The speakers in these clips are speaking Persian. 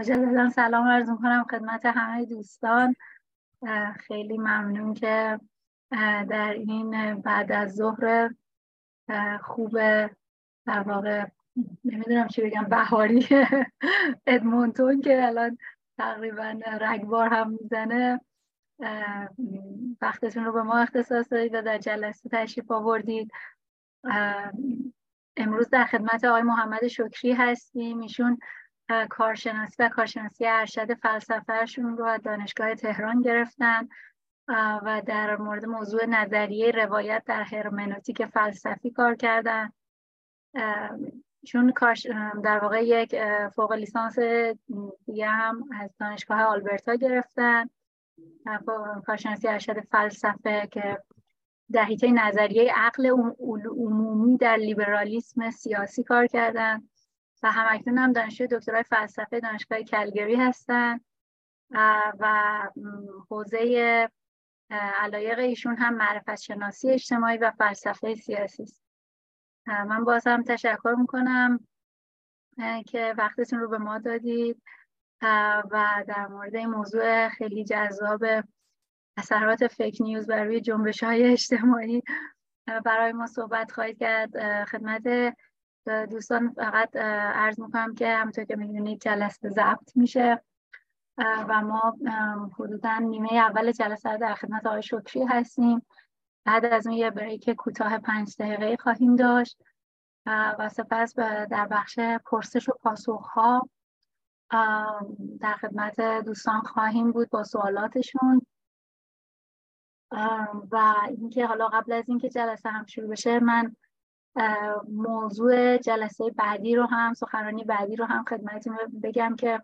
مجددا سلام عرض کنم خدمت همه دوستان. خیلی ممنون که در این بعد از ظهر خوب در واقع نمی‌دونم چی بگم بهاری ادمونتون که الان تقریبا رگبار هم می‌زنه. وقتتون رو به ما اختصاص دادید و در جلسه تشریف آوردید. امروز در خدمت آقای محمد شکری هستیم. ایشون کارشناسی و کارشناسی ارشد فلسفهشون رو از دانشگاه تهران گرفتن و در مورد موضوع نظریه روایت در هرمنوتیک فلسفی کار کردن. چون در واقع یک فوق لیسانس دیگه هم از دانشگاه آلبرتا گرفتن. کارشناسی ارشد فلسفه که در نظریه عقل عمومی در لیبرالیسم سیاسی کار کردن. و همکنون هم دانشجوی دکترای فلسفه دانشگاه کلگری هستن. و حوزه علایق ایشون هم معرفت شناسی اجتماعی و فلسفه سیاسی است. من باز هم تشکر می‌کنم که وقتتون رو به ما دادید. و در مورد این موضوع خیلی جذاب اثرات فیک نیوز بر روی جنبش های اجتماعی برای ما صحبت خواهید کرد. خدمت دوستان فقط عرض می‌کنم که همونطور که می‌دونید جلسه ضبط میشه و ما حدودا نیمه اول جلسه در خدمت آقای شکری هستیم. بعد از اون یه بریک کوتاه پنج دقیقه خواهیم داشت. و سپس در بخش پرسش و پاسخ ها در خدمت دوستان خواهیم بود با سوالاتشون. و اینکه حالا قبل از اینکه جلسه هم شروع بشه من موضوع جلسه بعدی رو هم سخنرانی بعدی رو هم خدمتتون بگم که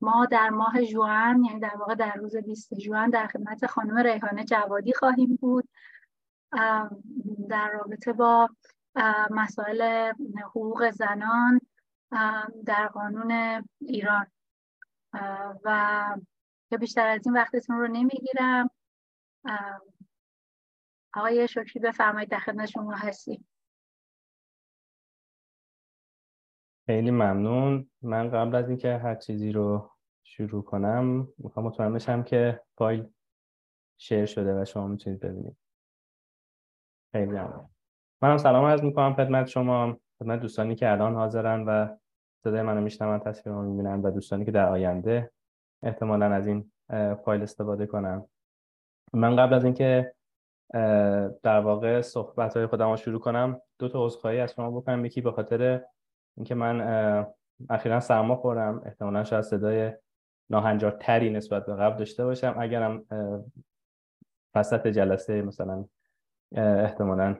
ما در ماه جوان یعنی در واقع در روز 20 جوان در خدمت خانم ریحانه جوادی خواهیم بود. در رابطه با مسائل حقوق زنان در قانون ایران. و که بیشتر از این وقتتون رو نمی‌گیرم. آقای شکری بفرمایید در خدمت شما هستیم خیلی ممنون. من قبل از اینکه هر چیزی رو شروع کنم می‌خوام مطمئن بشم که فایل شیر شده و شما می‌تونید ببینید. خیلی ممنون. منم سلام عرض می‌کنم خدمت شما خدمت دوستانی که الان حاضرن و صدای منو میشنون تصویر رو می‌بینن و دوستانی که در آینده احتمالا از این فایل استفاده کنن. من قبل از اینکه در واقع صحبت های خودم رو شروع کنم. دو تا عذرخواهی از شما بکنم. یکی به خاطر اینکه من اخیرا سرما خوردم احتمالا شاید صدای تری نسبت به قبل داشته باشم. اگرم وسط جلسه مثلا احتمالا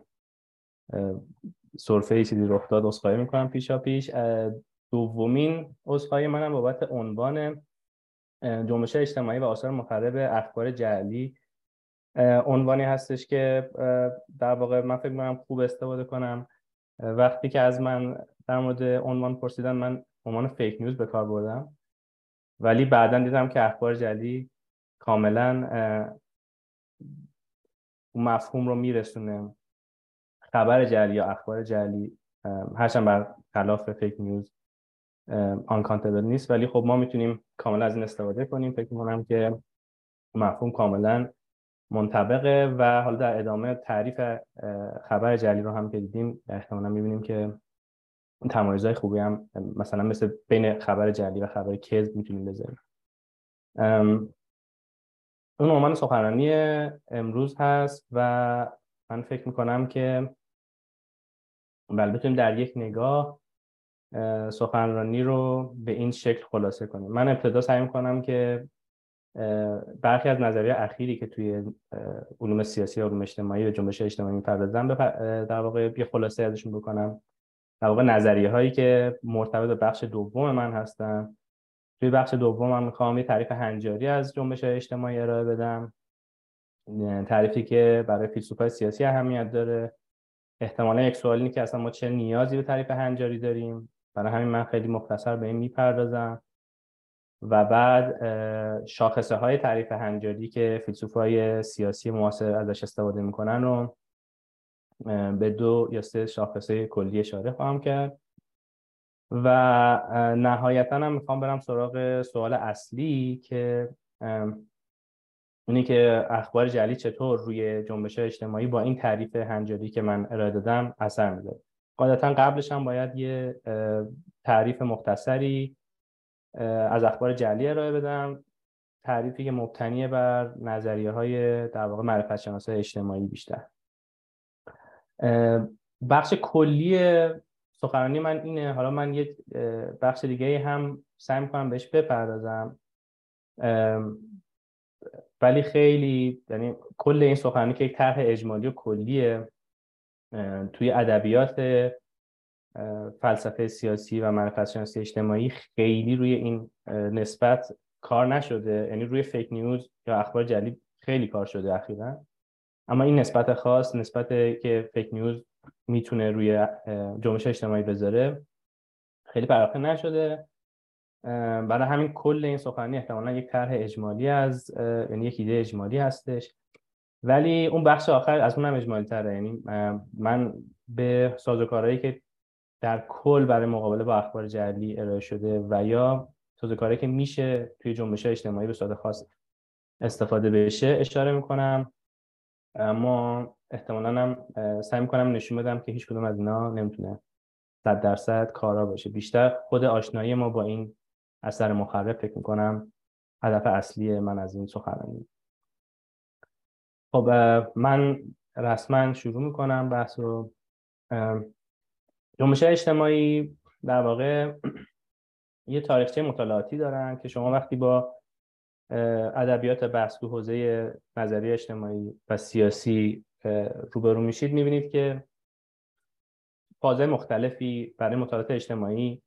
سرفه چیزی رخ داد عذرخواهی می‌کنم پیشا پیش. دومین عذرخواهی منم بابت عنوان جنبش اجتماعی و آثار مخرب اخبار جعلی عنوانی هستش که در واقع من فکر می‌کنم خوب استفاده کنم. وقتی که از من در مورد عنوان پرسیدن من عنوان فیک نیوز به کار بردم. ولی بعدا دیدم که اخبار جعلی کاملا اون مفهوم رو میرسونه. خبر جعلی یا اخبار جعلی هرچند بر خلاف فیک نیوز آن نیست. ولی خب ما می‌تونیم کاملا از این استفاده کنیم. فکر می‌کنم که مفهوم کاملا منطبقه و حالا در ادامه تعریف خبر جعلی رو هم که دیدیم احتمالا می‌بینیم که تمایزهای خوبی هم مثلا مثل بین خبر جعلی و خبر کذب می‌تونیم بذاریم. اون عنوان سخنرانی امروز هست و من فکر می‌کنم که بله بتونیم در یک نگاه سخنرانی رو به این شکل خلاصه کنیم. من ابتدا سعی می‌کنم که برخی از نظریه اخیری که توی علوم سیاسی و علوم اجتماعی و جنبش اجتماعی می‌پردازن در واقع یه خلاصه ازشون بکنم. در واقع نظریه هایی که مرتبط به بخش دوم من هستن. توی بخش دوم من می‌خوام یه تعریف هنجاری از جنبش اجتماعی ارائه بدم. تعریفی که برای فیلسوفای سیاسی اهمیت داره. احتمالا یک سوال اینه که اصلا ما چه نیازی به تعریف هنجاری داریم؟ برای همین من خیلی مختصر به این می‌پردازم. و بعد شاخصه های تعریف هنجاری که فیلسوفای سیاسی معاصر ازش استفاده می‌کنن رو به دو یا سه شاخصه کلی اشاره خواهم کرد. و نهایتا هم می‌خوام برم سراغ سوال اصلی که اینی که اخبار جلی چطور روی جنبش اجتماعی با این تعریف هنجاری که من ارائه دادم اثر میده قاعدتا قبلش هم باید یه تعریف مختصری از اخبار جلی ارائه بدم. تعریفی که مبتنی بر نظریه های در واقع معرفت شناسه اجتماعی بیشتر. بخش کلی سخنرانی من اینه. حالا من یک بخش دیگه هم سعی می‌کنم بهش بپردازم. ولی خیلی یعنی کل این سخنرانی که یک طرح اجمالی و کلیه توی ادبیات فلسفه سیاسی و معرفت شناسی اجتماعی خیلی روی این نسبت کار نشده. یعنی روی فیک نیوز یا اخبار جلی خیلی کار شده اخیرا. اما این نسبت خاص نسبت که فیک نیوز می‌تونه روی جنبش اجتماعی بذاره خیلی پرداخته نشده. برای همین کل این سخنرانی احتمالا یک طرح اجمالی از یعنی یک ایده اجمالی هستش. ولی اون بخش آخر از اونم اجمالی تره یعنی من به سازوکارهایی که در کل برای مقابله با اخبار جعلی ارائه شده و یا سازوکارهایی که میشه توی جنبش اجتماعی به صورت خاص استفاده بشه اشاره می‌کنم. اما احتمالا هم سعی می‌کنم نشون بدم که هیچ کدوم از اینا نمی‌تونه صد درصد کارا باشه. بیشتر خود آشنایی ما با این اثر مخرب فکر می‌کنم هدف اصلی من از این سخنرانی. خب من رسما شروع می‌کنم بحث رو. جنبش اجتماعی در واقع یه تاریخچه مطالعاتی دارن که شما وقتی با ادبیات بحث تو حوزه نظری اجتماعی و سیاسی روبرو میشید می‌بینید که فازه مختلفی برای مطالعات اجتماعی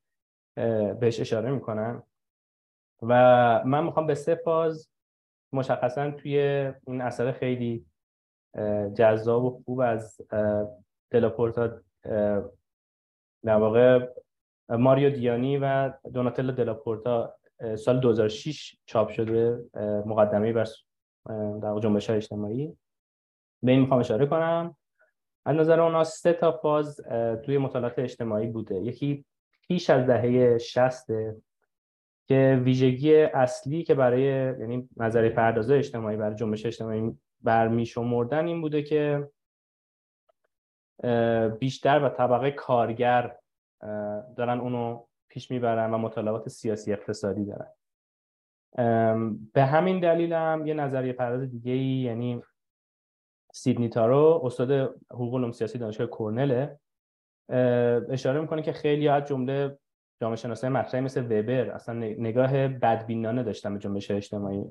بهش اشاره می‌کنن. و من می‌خوام به سه فاز مشخصا توی این اثر خیلی جذاب و خوب از دلاپورتا در واقع ماریو دیانی و دوناتلو دلاپورتا سال 2006 چاپ شده مقدمه بر در جنبش اجتماعی. به این می‌خوام اشاره کنم. از نظر اونا سه تا فاز توی مطالعات اجتماعی بوده. یکی پیش از دهه 60 که ویژگی اصلی که برای یعنی نظریه پردازه اجتماعی برای جنبش اجتماعی برمیشمردن این بوده که بیشتر و طبقه کارگر دارن اونو پیش می‌برن و مطالبات سیاسی اقتصادی دارن. به همین دلیل هم یه نظریه پرداز دیگه ای یعنی سیدنی تارو استاد حقوق علوم سیاسی دانشگاه کرنله اشاره می‌کنه که خیلی از جمله جامعه شناسای مطرحی مثل وبر اصلا نگاه بدبینانه داشتن به جنبش اجتماعی.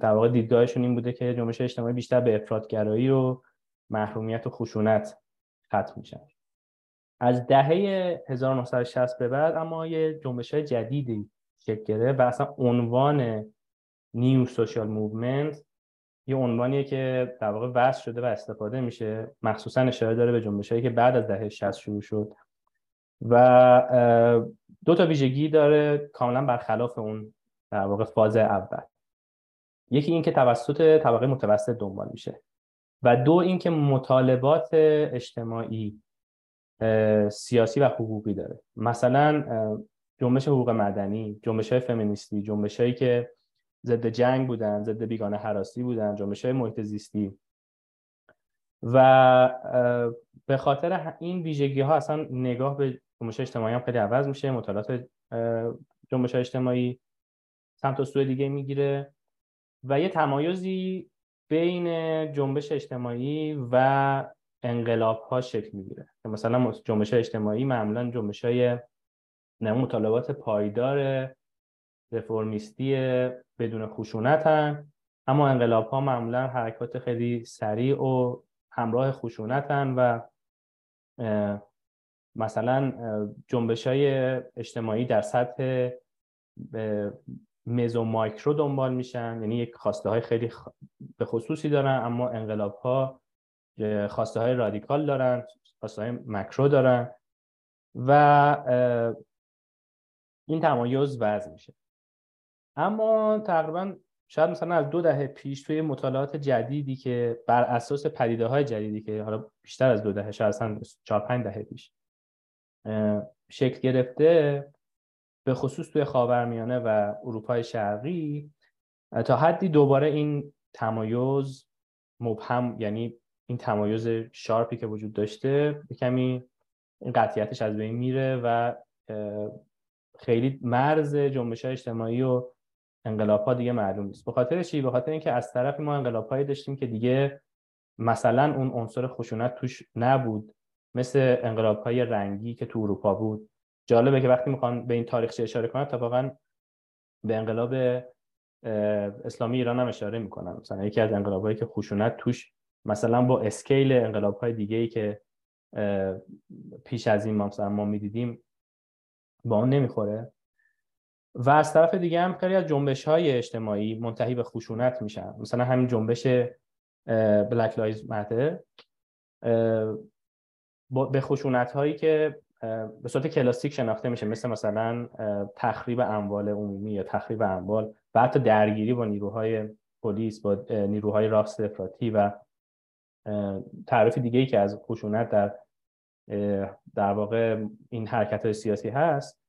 در واقع دیدگاهشون این بوده که جنبش اجتماعی بیشتر به افرادگرایی و محرومیت و خشونت ختم میشن. از دهه 1960 به بعد اما یه جنبش های جدیدی شکل گرفت و اصلا عنوان new social movement یه عنوانیه که در واقع وضع شده و استفاده میشه. مخصوصا اشاره داره به جنبش که بعد از دهه 60 شروع شد. و دو تا ویژگی داره کاملا برخلاف اون در واقع فاز اول. یکی این که توسط طبقه متوسط دنبال میشه. و دو اینکه مطالبات اجتماعی سیاسی و حقوقی داره. مثلا جنبش حقوق مدنی جنبش های فمینیستی جنبش هایی که ضد جنگ بودن ضد بیگانه حراسی بودن جنبش های محیط زیستی. و به خاطر این ویژگی ها اصلا نگاه به جنبش اجتماعی هم خیلی عوض میشه. مطالعات جنبش جنبش سمت و سوی دیگه می‌گیره. و یه تمایزی بین جنبش اجتماعی و انقلاب ها شکل می‌گیره مثلا جنبش اجتماعی معمولا جنبش های مطالبات پایدار رفرمیستی بدون خشونت هن. اما انقلاب ها معمولا حرکات خیلی سریع و همراه خشونت هن و مثلا جنبش های اجتماعی در سطح مزو مایکرو دنبال میشن. یعنی یک خواسته های خیلی به خصوصی دارن اما انقلاب ها خواسته های رادیکال دارن خواسته های مکرو دارن و این تمایز وضع میشه. اما تقریبا شاید مثلا از دو دهه پیش توی مطالعات جدیدی که بر اساس پدیده های جدیدی که حالا بیشتر از دو دهه شاید اصلا چهار پنج دهه پیش شکل گرفته به خصوص توی خاورمیانه و اروپای شرقی تا حدی دوباره این تمایز مبهم یعنی این تمایز شارپی که وجود داشته کمی این قطعیتش از بین میره و خیلی مرز جنبش های اجتماعی و انقلاب ها دیگه معلوم نیست. به خاطر چی؟ به خاطر اینکه از طرف ما انقلاب هایی داشتیم که دیگه مثلا اون عنصر خشونت توش نبود مثل انقلاب های رنگی که تو اروپا بود. جالبه که وقتی می‌خوان به این تاریخچه اشاره کنن اتفاقا به انقلاب اسلامی ایران هم اشاره می‌کنن. مثلا یکی از انقلابهایی که خشونت توش مثلا با اسکیل انقلاب های دیگه ای که پیش از این ما مثلا ما می‌دیدیم با اون نمی‌خوره. و از طرف دیگه هم خیلی از جنبش های اجتماعی منتهی به خشونت میشن. مثلا همین جنبش بلک لایز ماتر به خشونت هایی که به صورت کلاسیک شناخته میشه مثل مثلا تخریب اموال عمومی یا تخریب اموال و حتی درگیری با نیروهای پلیس با نیروهای راست افراطی و تعریف دیگه ای که از خشونت در در واقع این حرکت های سیاسی هست.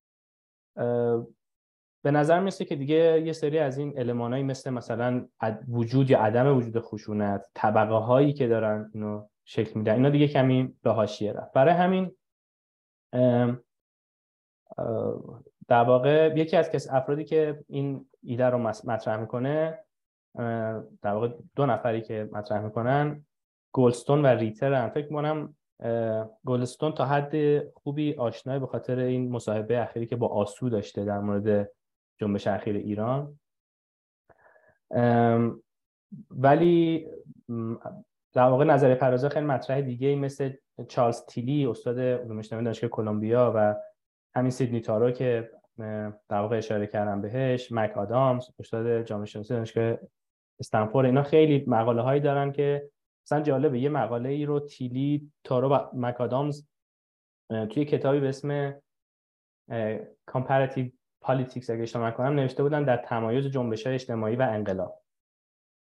به نظر میسته که دیگه یه سری از این المانایی مثل مثلا وجود یا عدم وجود خشونت طبقه هایی که دارن اینو شکل میدن اینا دیگه کمی به حاشیه رفت برای همین در واقع یکی از کس افرادی که این ایده رو مطرح می‌کنه در واقع دو نفری که مطرح می‌کنن گلستون و ریتر هم. فکر کنم گلستون تا حد خوبی آشنای به خاطر این مصاحبه اخیری که با آسو داشته در مورد جنبش اخیر ایران. ولی در واقع نظر پردازه خیلی مطرح دیگه مثل چارلز تیلی استاد علوم اجتماعی دانشگاه کلمبیا و همین سیدنی تارو که در واقع اشاره کردم بهش مک آدامز استاد جامعه شناسی دانشگاه استنفورد. اینا خیلی مقاله هایی دارن که مثلا جالبه. یه مقاله ای رو تیلی تارو و مک آدامز توی کتابی به اسم Comparative Politics اگه اشتباه کنم نوشته بودن در تمایز جنبش های اجتماعی و انقلاب.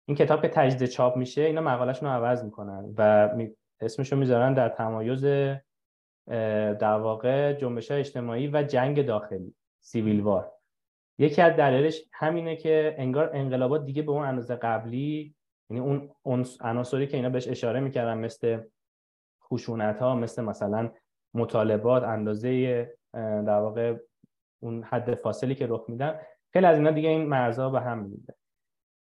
این کتاب که تجدید چاپ میشه اینا مقالهشون رو عوض می‌کنن و اسمشو می‌ذارن در تمایز در واقع جنبش اجتماعی و جنگ داخلی سیویل وار. یکی از دلایلش همینه که انگار انقلابات دیگه به اون اندازه قبلی یعنی اون عناصری که اینا بهش اشاره می‌کردن مثل خشونت مثل مثلا مطالبات اندازه در واقع اون حد فاصلی که رخ میدن خیلی از اینا دیگه این مرزها به هم میده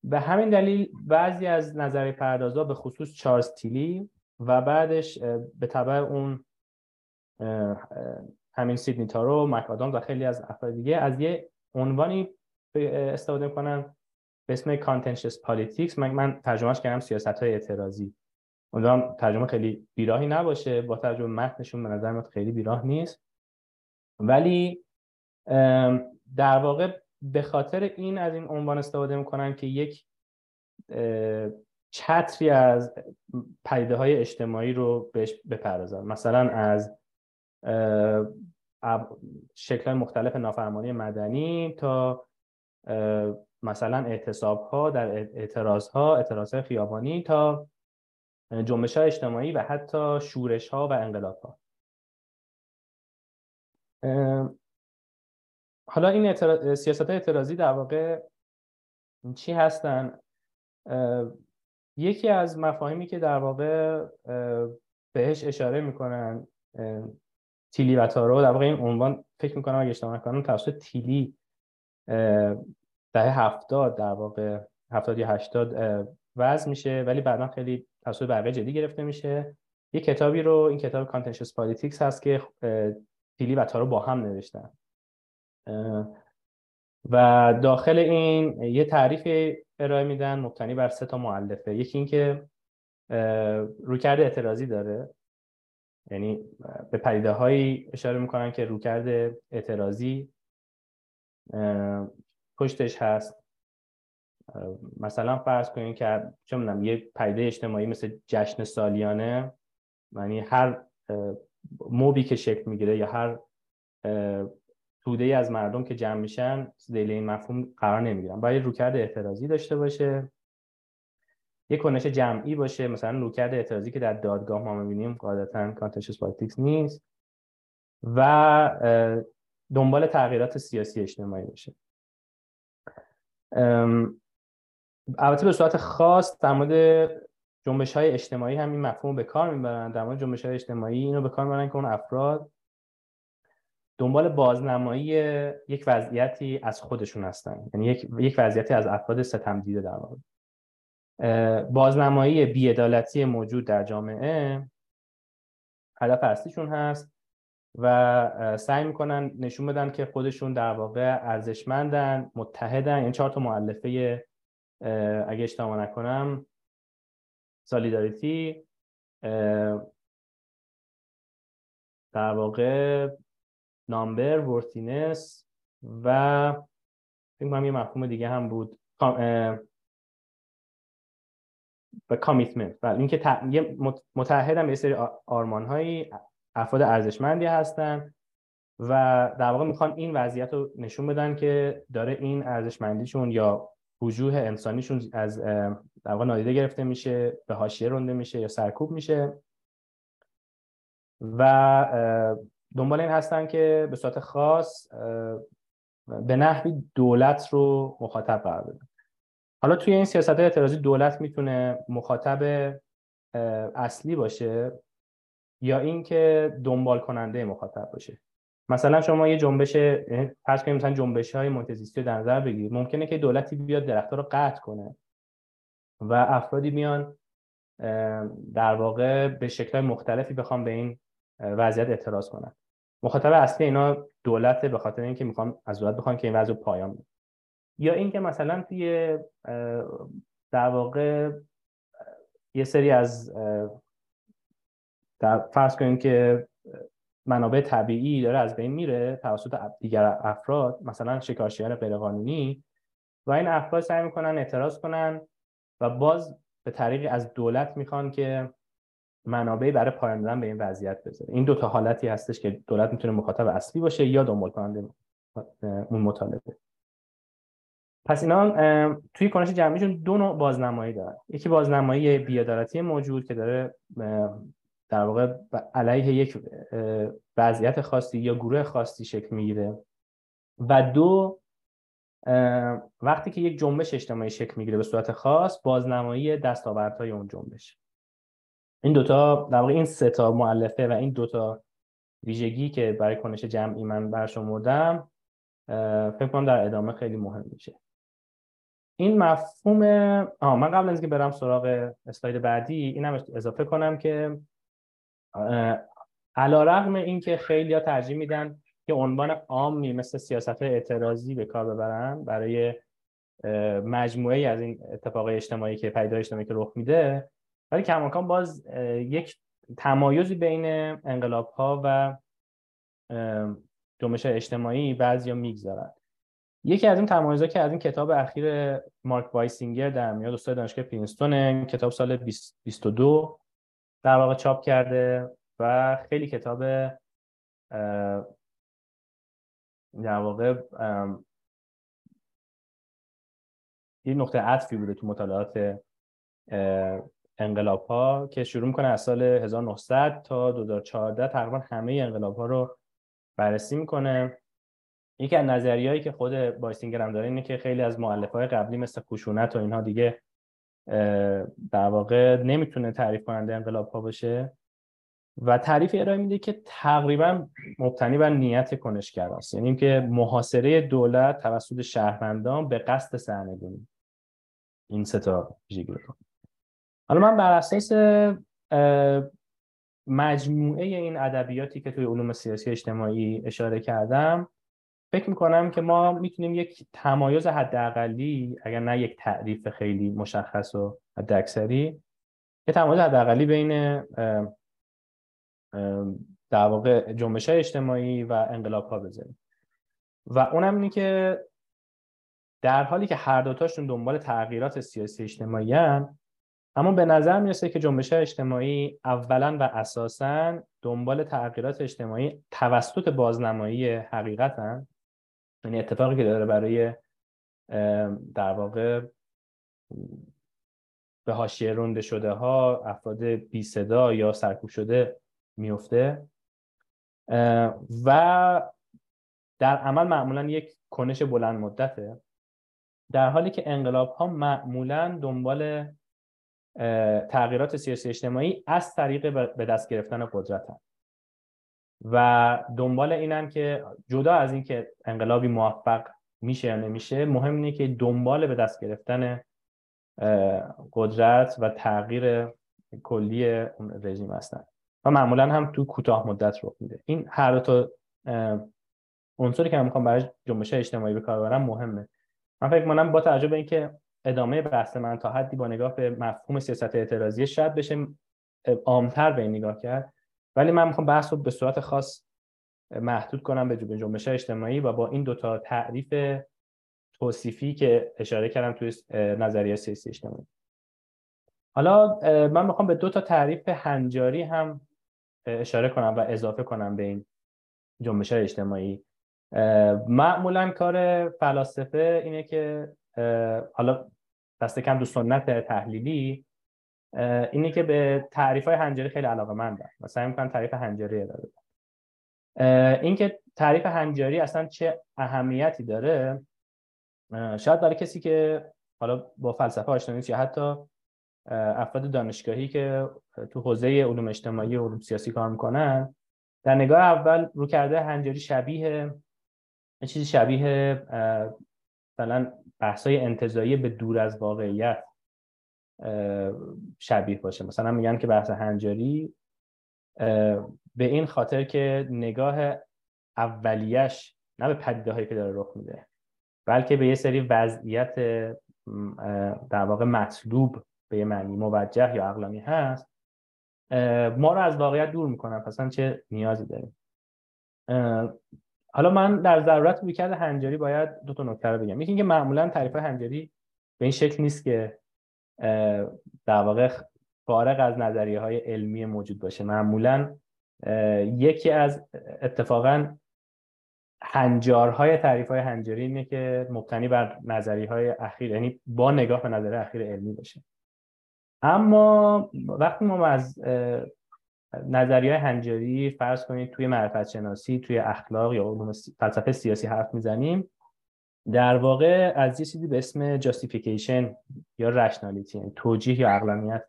به همین دلیل بعضی از نظری پردازا به خصوص چارلز تیلی و بعدش به تبع اون همین سیدنی تارو مک آدامز و خیلی از افراد دیگه از یه عنوانی استفاده کنن به اسم contentious politics من, من ترجمهش کردم سیاست های اعتراضی. امیدوارم ترجمه خیلی بیراهی نباشه. با ترجمه متنشون به نظر خیلی بیراه نیست. ولی در واقع به خاطر این از این عنوان استفاده می‌کنن که یک چتری از پدیده های اجتماعی رو بهش بپردازن. مثلا از شکل مختلف نافرمانی مدنی تا مثلا اعتصاب ها در اعتراض ها اعتراض خیابانی تا جنبش های اجتماعی و حتی شورش ها و انقلاب ها حالا این سیاست های اعتراضی در واقع چی هستن؟ یکی از مفاهیمی که در واقع بهش اشاره می‌کنن تیلی و تارو در واقع این عنوان فکر می‌کنم اگه اشتباه نکنم توسط تیلی دهه هفتاد در واقع هفتاد یا هشتاد وضع میشه ولی بعدا خیلی توسط بقیه جدی گرفته میشه. یه کتابی رو این کتاب contentious politics هست که تیلی و تارو با هم نوشتن. و داخل این یه تعریف ارائه میدن مبتنی بر سه تا مؤلفه یکی اینکه رویکرد اعتراضی داره. یعنی به پدیده هایی اشاره می‌کنن که رویکرد اعتراضی پشتش هست. مثلا فرض کنید که چه می‌دونم یه پدیده اجتماعی مثل جشن سالیانه یعنی هر mob ی که شکل می‌گیره یا هر توده ای از مردم که جمع میشن ذیل این مفهوم قرار نمی‌گیرن. باید رویکرد اعتراضی داشته باشه. یک کنش جمعی باشه. مثلا رویکرد اعتراضی که در دادگاه ما می‌بینیم قاعدتا contentious politics نیست و دنبال تغییرات سیاسی اجتماعی میشه البته به صورت خاص در مورد جنبش های اجتماعی هم این مفهوم به کار می‌برن. در مورد جنبش های اجتماعی اینو به کار می‌برن که اون افراد دنبال بازنمایی یک وضعیتی از خودشون هستن. یعنی یک, یک وضعیتی از افراد ستم دیده در واقع. بازنمایی بیعدالتی موجود در جامعه هدف اصلیشون هست و سعی می‌کنن نشون بدن که خودشون در واقع ارزشمندن متحدن. این یعنی چهار تا مؤلفه اگه اشتباه نکنم سالیداریتی در واقع نامبر ورتینس و فکر کنم یه مفهوم دیگه هم بود. و کامیتمنت. و اینکه متحد هم سری آرمان هایی افراد ارزشمندی هستن و در واقع می‌خوان این وضعیت رو نشون بدن که داره این ارزشمندیشون یا وجوه انسانیشون از در واقع نادیده گرفته میشه به حاشیه رونده میشه یا سرکوب میشه و دنبال این هستن که به صورت خاص به نحوی دولت رو مخاطب قرار بدن. حالا توی این سیاست اعتراضی دولت می‌تونه مخاطب اصلی باشه یا اینکه دنبال کننده مخاطب باشه. مثلا شما یه جنبش یعنی فرض کنید مثلا جنبش های محیط در نظر بگیرید. ممکنه که دولتی بیاد درختها رو قطع کنه و افرادی میان در واقع به شکل مختلفی بخوام به این وضعیت اعتراض کنن. مخاطب اصلی اینا دولته به خاطر اینکه می‌خوان از دولت بخوان که این وضع پایان بده یا اینکه مثلا توی در واقع یه سری از در فرض کنیم که منابع طبیعی داره از بین میره توسط دیگر افراد مثلا شکارچیان غیرقانونی و این افراد سعی می‌کنن اعتراض کنن و باز به طریقی از دولت می‌خوان که منابعی برای پایان دادن به این وضعیت بذاره. این دو تا حالتی هستش که دولت می‌تونه مخاطب اصلی باشه یا دنبال کننده اون مطالبه. پس اینا توی کنش جمعیشون دو نوع بازنمایی دارن. یکی بازنمایی بیادارتی موجود که داره در واقع علیه یک وضعیت خاصی یا گروه خاصی شکل می‌گیره. و دو وقتی که یک جنبش اجتماعی شکل می‌گیره به صورت خاص بازنمایی دستاوردهای اون جنبش. این دوتا در واقع این سه تا مؤلفه و این دوتا ویژگی که برای کنش جمعی من برشمردم فکر کنم در ادامه خیلی مهم میشه. این مفهوم آه من قبل از اینکه برم سراغ اسلاید بعدی اینم اضافه کنم که علا رقم این که خیلی ها ترجیح میدن که عنوان عامی مثل سیاست اعتراضی به کار ببرن برای مجموعه از این اتفاق اجتماعی که پیدا اجتماعی که رخ میده ولی کماکان باز یک تمایزی بین انقلاب ها و جنبش اجتماعی بعضی می‌گذارن. یکی از این تمایزها که از این کتاب اخیر مارک بایسینگر در میاد استاد دانشگاه پرینستون کتاب سال 2022 در واقع چاپ کرده و خیلی کتاب در واقع یه نقطه عطفی بوده تو مطالعات انقلاب ها که شروع می‌کنه از سال 1900 تا 2014 تقریبا همه انقلاب ها رو بررسی می‌کنه. یکی از نظریهایی که خود بایسینگر هم داره اینه که خیلی از مؤلفه های قبلی مثل خشونت و اینها دیگه در واقع نمی‌تونه تعریف کننده انقلاب ها باشه. و تعریف ارائه میده که تقریبا مبتنی بر نیت کنشگر است یعنی که محاصره دولت توسط شهروندان به قصد سرنگونی. این سه تا حالا من بر اساس مجموعه این ادبیاتی که توی علوم سیاسی اجتماعی اشاره کردم فکر می‌کنم که ما می‌تونیم یک تمایز حداقلی اگر نه یک تعریف خیلی مشخص و حداکثری یه تمایز حداقلی بین در واقع جنبش اجتماعی و انقلاب ها بذاریم. و اونم اینه که در حالی که هر دوتاشون دنبال تغییرات سیاسی اجتماعی هن، اما به نظر می‌رسه که جنبش اجتماعی اولا و اساسا دنبال تغییرات اجتماعی توسط بازنمایی حقیقتن. یعنی اتفاقی که داره برای در واقع به حاشیه رونده شده ها افراد بی صدا یا سرکوب شده میفته و در عمل معمولا یک کنش بلند مدته. در حالی که انقلاب ها معمولا دنبال تغییرات سیاسی اجتماعی از طریق به دست گرفتن قدرت هم. و دنبال اینن که جدا از اینکه انقلابی موفق میشه یا نمیشه مهم اینه که دنبال به دست گرفتن قدرت و تغییر کلی اون رژیم هستن. و معمولا هم تو کوتاه مدت رخ میده. این هر دو عنصری که من می‌خوام برای جنبش اجتماعی به کار ببرم مهمه. من فکر می‌کنم با توجه به اینکه ادامه بحث من تا حدی با نگاه به مفهوم سیاست اعتراضی شاید بشه عامتر به این نگاه کرد. ولی من می‌خوام بحث رو به صورت خاص محدود کنم به جنبش اجتماعی و با این دوتا تعریف توصیفی که اشاره کردم توی نظریه سیاسی اجتماعی. حالا من می‌خوام به دو تا تعریف هنجاری هم اشاره کنم و اضافه کنم به این جنبش اجتماعی. معمولا کار فلاسفه اینه که حالا دست کم دو سنت تحلیلی اینه که به تعریف های هنجاری خیلی علاقه من مثلا می‌کنم تعریف هنجاری ارائه این که تعریف هنجاری اصلا چه اهمیتی داره شاید برای کسی که حالا با فلسفه آشنا نیست یا حتی افراد دانشگاهی که تو حوزه علوم اجتماعی و علوم سیاسی کار می‌کنن در نگاه اول رو کرده هنجاری شبیه چیزی شبیه مثلا بحثای انتظایی به دور از واقعیت شبیه باشه. مثلا میگن که بحث هنجاری به این خاطر که نگاه اولیش نه به پدیده هایی که داره رخ میده بلکه به یه سری وضعیت در واقع مطلوب به یه معنی موجه یا اقلامی هست ما رو از واقعیت دور می‌کنن. پس چه نیازی داریم؟ حالا من در ضرورت روی کرده هنجاری باید دو تا نکته رو بگم. یکی اینکه معمولا تعریف هنجاری به این شکل نیست که در واقع فارغ از نظریه های علمی موجود باشه. معمولا یکی از اتفاقا هنجارهای تعریف های هنجاری اینه که مبتنی بر نظریه های اخیر یعنی با نگاه به نظریه اخیر علمی باشه. اما وقتی ما از نظریه هنجاری فرض کنید توی معرفت شناسی توی اخلاق یا علوم فلسفه سیاسی حرف می‌زنیم. در واقع از یه چیزی به اسم جاستیفیکیشن یا رشنالیتی یعنی توجیه یا اقلانیت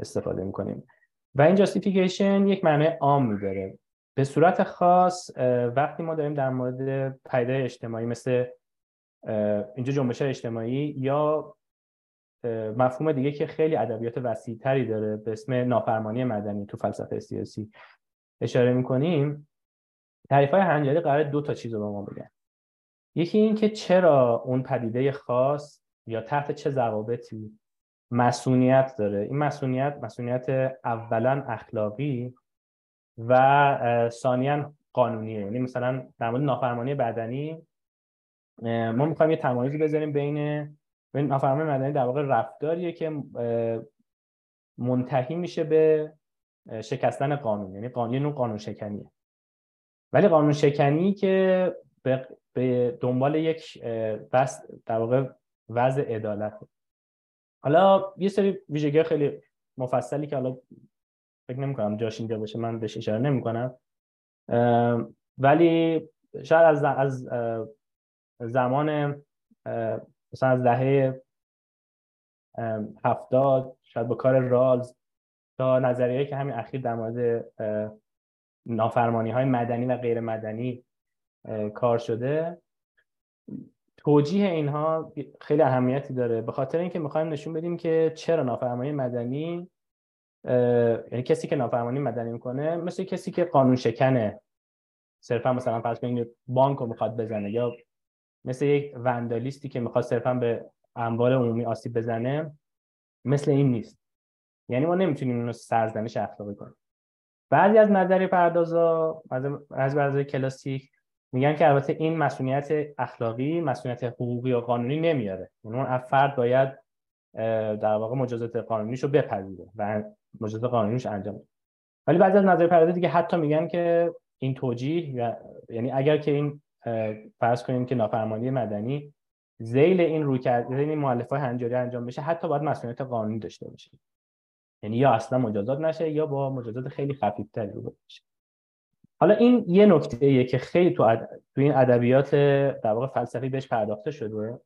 استفاده می‌کنیم. و این جاستیفیکیشن یک معنی عام میداره به صورت خاص وقتی ما داریم در مورد پیده اجتماعی مثل اینجا جنبش اجتماعی یا مفهوم دیگه که خیلی ادبیات وسیعتری داره به اسم نافرمانی مدنی تو فلسفه سیاسی. اشاره می‌کنیم تعریف های هنجاری قرار دو تا چیز رو به ما بگن. یکی این که چرا اون پدیده خاص یا تحت چه ضوابطی مسئولیت داره. این مسئولیت مسئولیت اولا اخلاقی و ثانیا قانونیه. یعنی مثلا در مورد نافرمانی بدنی ما می‌خوایم یه تمایزی بذاریم بین ببین نافرمانی مدنی در واقع رفتاریه که منتهی میشه به شکستن قانون. یعنی قانون نوع قانون شکنیه ولی قانون شکنی که به دنبال یک بس در واقع وضع عدالت. حالا یه سری ویژگی خیلی مفصلی که حالا فکر نمی کنم جاش اینجا باشه من بهش اشاره نمی کنم ولی شاید از از زمان مثلا از دهه هفتاد شاید با کار رالز تا نظریه که همین اخیر در مورد نافرمانی های مدنی و غیر مدنی کار شده. توجیه اینها خیلی اهمیتی داره. به خاطر اینکه می‌خوایم نشون بدیم که چرا نافرمانی مدنی یعنی کسی که نافرمانی مدنی می‌کنه مثل کسی که قانون شکنه صرفا مثلا فرض کنید بانک رو می‌خواد بزنه یا مثل یک وندالیستی که می‌خواد صرفا به اموال عمومی آسیب بزنه مثل این نیست. یعنی ما نمی‌تونیم اینو سرزنش اخلاقی کنیم. بعضی از نظری پردازا از بعضی کلاسیک میگن که البته این مسئولیت اخلاقی مسئولیت حقوقی و قانونی نمیاره. یعنی اون فرد باید در واقع مجازات قانونیشو بپذیره و مجازات قانونیش انجام بده. ولی بعضی از نظر پردازی دیگه حتی میگن که این توجیه یعنی اگر که این فرض کنیم که نافرمانی مدنی زیل این روی کرد این مؤلفه هنجاری انجام بشه حتی باید مسئولیت قانونی داشته باشه. یعنی یا اصلا مجازات نشه یا با مجازات خیلی خفیفتری رو بشه. حالا این یه نکته ایه که خیلی تو, تو این ادبیات در واقع فلسفی بهش پرداخته شده.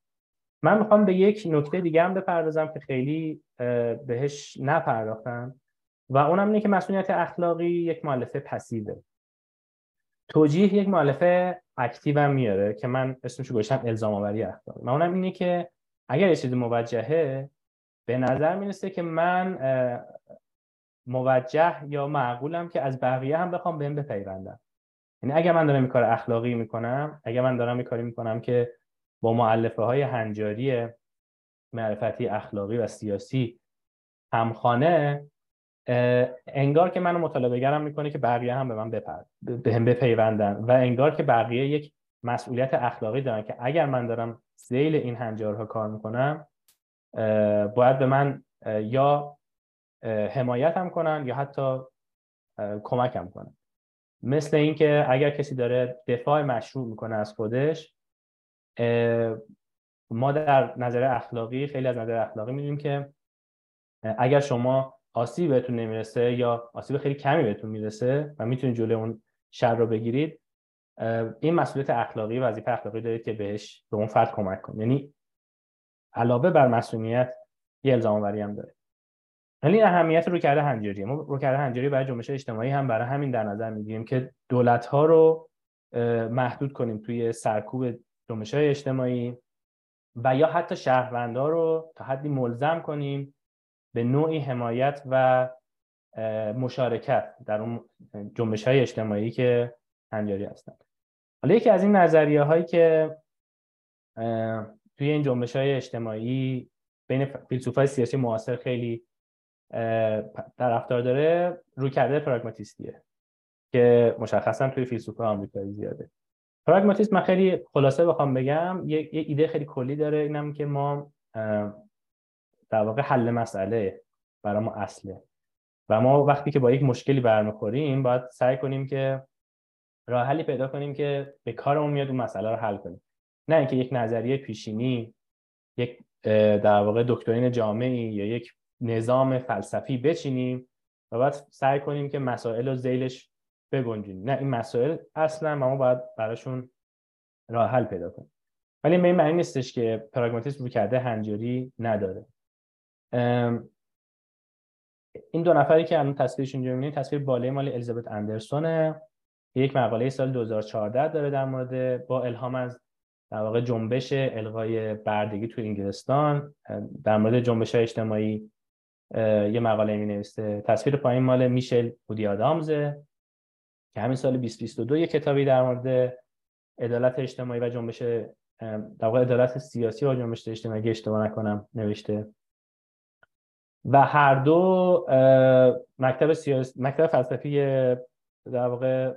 من می‌خوام به یک نکته دیگه هم بپردازم که خیلی بهش نپرداختم و اونم اینه که مسئولیت اخلاقی یک مؤلفه پسیوه توجیه یک مؤلفه اکتیو هم میاره که من اسمش گذاشتم الزام آوری اخلاقی. من اونم اینه که اگر یه چیزی موجهه به نظر می‌رسه که من موجه یا معقولم که از بقیه هم بخوام بهم بپیوندم یعنی اگر من دارم این کار اخلاقی می‌کنم اگر من دارم این کاری می‌کنم که با معلفه های هنجاری معرفتی اخلاقی و سیاسی همخانه انگار که منو مطالبه گرم می‌کنه که بقیه هم به من بپر به هم بپیوندن و انگار که بقیه یک مسئولیت اخلاقی دارن که اگر من دارم زیل این هنجارها کار می‌کنم باید به من یا حمایت هم کنن یا حتی کمکم کنن. مثل اینکه اگر کسی داره دفاع مشروع می‌کنه از خودش ما در نظر اخلاقی خیلی از نظر اخلاقی می‌دونیم که اگر شما آسیب بهتون نمی‌رسه یا آسیب خیلی کمی بهتون می‌رسه و می‌تونید جلوی اون شر رو بگیرید این مسئولیت اخلاقی وظیفه اخلاقی دارید که بهش به اون فرد کمک کنید. یعنی علاوه بر مسئولیت یه الزام هم داره ولی اهمیت رو کرده هنجاری ما رو کرده هنجاری برای جنبش اجتماعی هم برای همین در نظر می‌گیریم که دولت ها رو محدود کنیم توی سرکوب جنبش اجتماعی و یا حتی شهروندها رو تا حدی ملزم کنیم به نوعی حمایت و مشارکت در اون جنبش های اجتماعی که هنجاری هستند. حالا یکی از این نظریه هایی که توی این جنبش های اجتماعی بین فیلسوفای سیاسی معاصر خیلی طرفدار داره رو کرده پراگماتیستیه که مشخصا توی فیلسوفای آمریکایی زیاده. پراگماتیسم من خیلی خلاصه بخوام بگم یه, ایده خیلی کلی داره اینم که ما در واقع حل مسئله برای ما اصله. و ما وقتی که با یک مشکلی برمیخوریم باید سعی کنیم که راه حلی پیدا کنیم که به کارمون میاد اون مسئله رو حل کنیم. نه اینکه یک نظریه پیشینی یک در واقع دکترین جامعی یا یک نظام فلسفی بچینیم و بعد سعی کنیم که مسائل رو زیلش بگنجیم نه این مسائل اصلا ما باید براشون راه حل پیدا کنیم. ولی به این معنی نیستش که پراگماتیسم رو کرده هنجاری نداره. این دو نفری که الان تصویرشون اینجا می‌بینید تصویر بالای مال الیزابت اندرسونه یک مقاله سال 2014 داره در مورد با الهام از در واقع جنبش الغای بردگی تو انگلستان. در مورد جنبش اجتماعی یه مقاله می نویسته تصویر پایین مال میشل بودی آدامزه که همین سال 2022 یه کتابی در مورد عدالت اجتماعی و جنبش در واقع عدالت سیاسی و جنبش اجتماعی اشتباه نکنم نوشته. و هر دو مکتب سیاسی مکتب فلسفی در واقع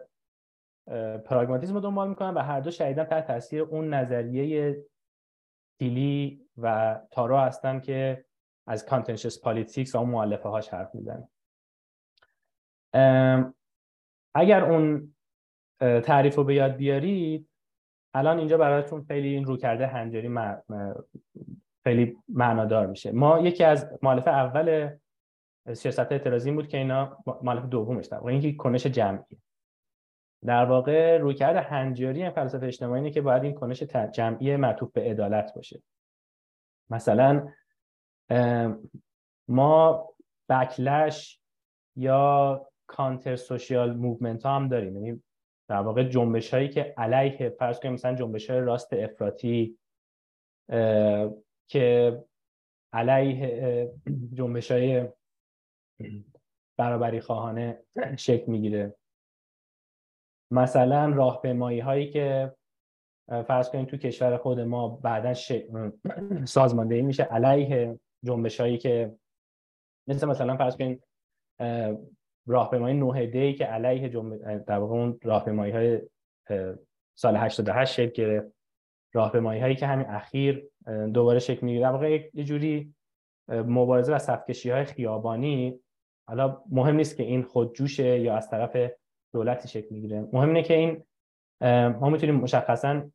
پراگماتیسم رو دنبال می‌کنن و هر دو شدیدن تحت تاثیر اون نظریه تیلی و تارو هستن که از contentious politics و اون مؤلفه هاش حرف می‌زنه اگر اون تعریف رو به یاد بیارید الان اینجا برایتون خیلی این رو کرده هنجاری خیلی معنادار میشه. ما یکی از مؤلفه اول سیاست اعتراضی بود که اینا مؤلفه دومش در واقع اینکه کنش جمعی. در واقع رویکرد هنجاری این فلسفه اجتماعی که باید این کنش جمعی معطوف به عدالت باشه. مثلا ما backlash یا counter social movement ها هم داریم. یعنی در واقع جنبش هایی که علیه فرض کنیم مثلا جنبش های راست افراطی که علیه جنبش های برابری خواهانه شکل می‌گیره. مثلا راهپیمایی هایی که فرض کنیم تو کشور خود ما بعدا ش... سازماندهی میشه علیه جنبش هایی که مثل مثلا فرض کنیم راهپیمایی نوه دی که علیه جنب... در واقع اون راهپیمایی های سال 88 شکل گرفت. راهپیمایی هایی که همین اخیر دوباره شکل می‌گیره. واقع یه جوری مبارزه و صفکشی های خیابانی. حالا مهم نیست که این خودجوشه یا از طرف دولتی شکل می‌گیره. مهم اینه که این ما می‌تونیم مشخصا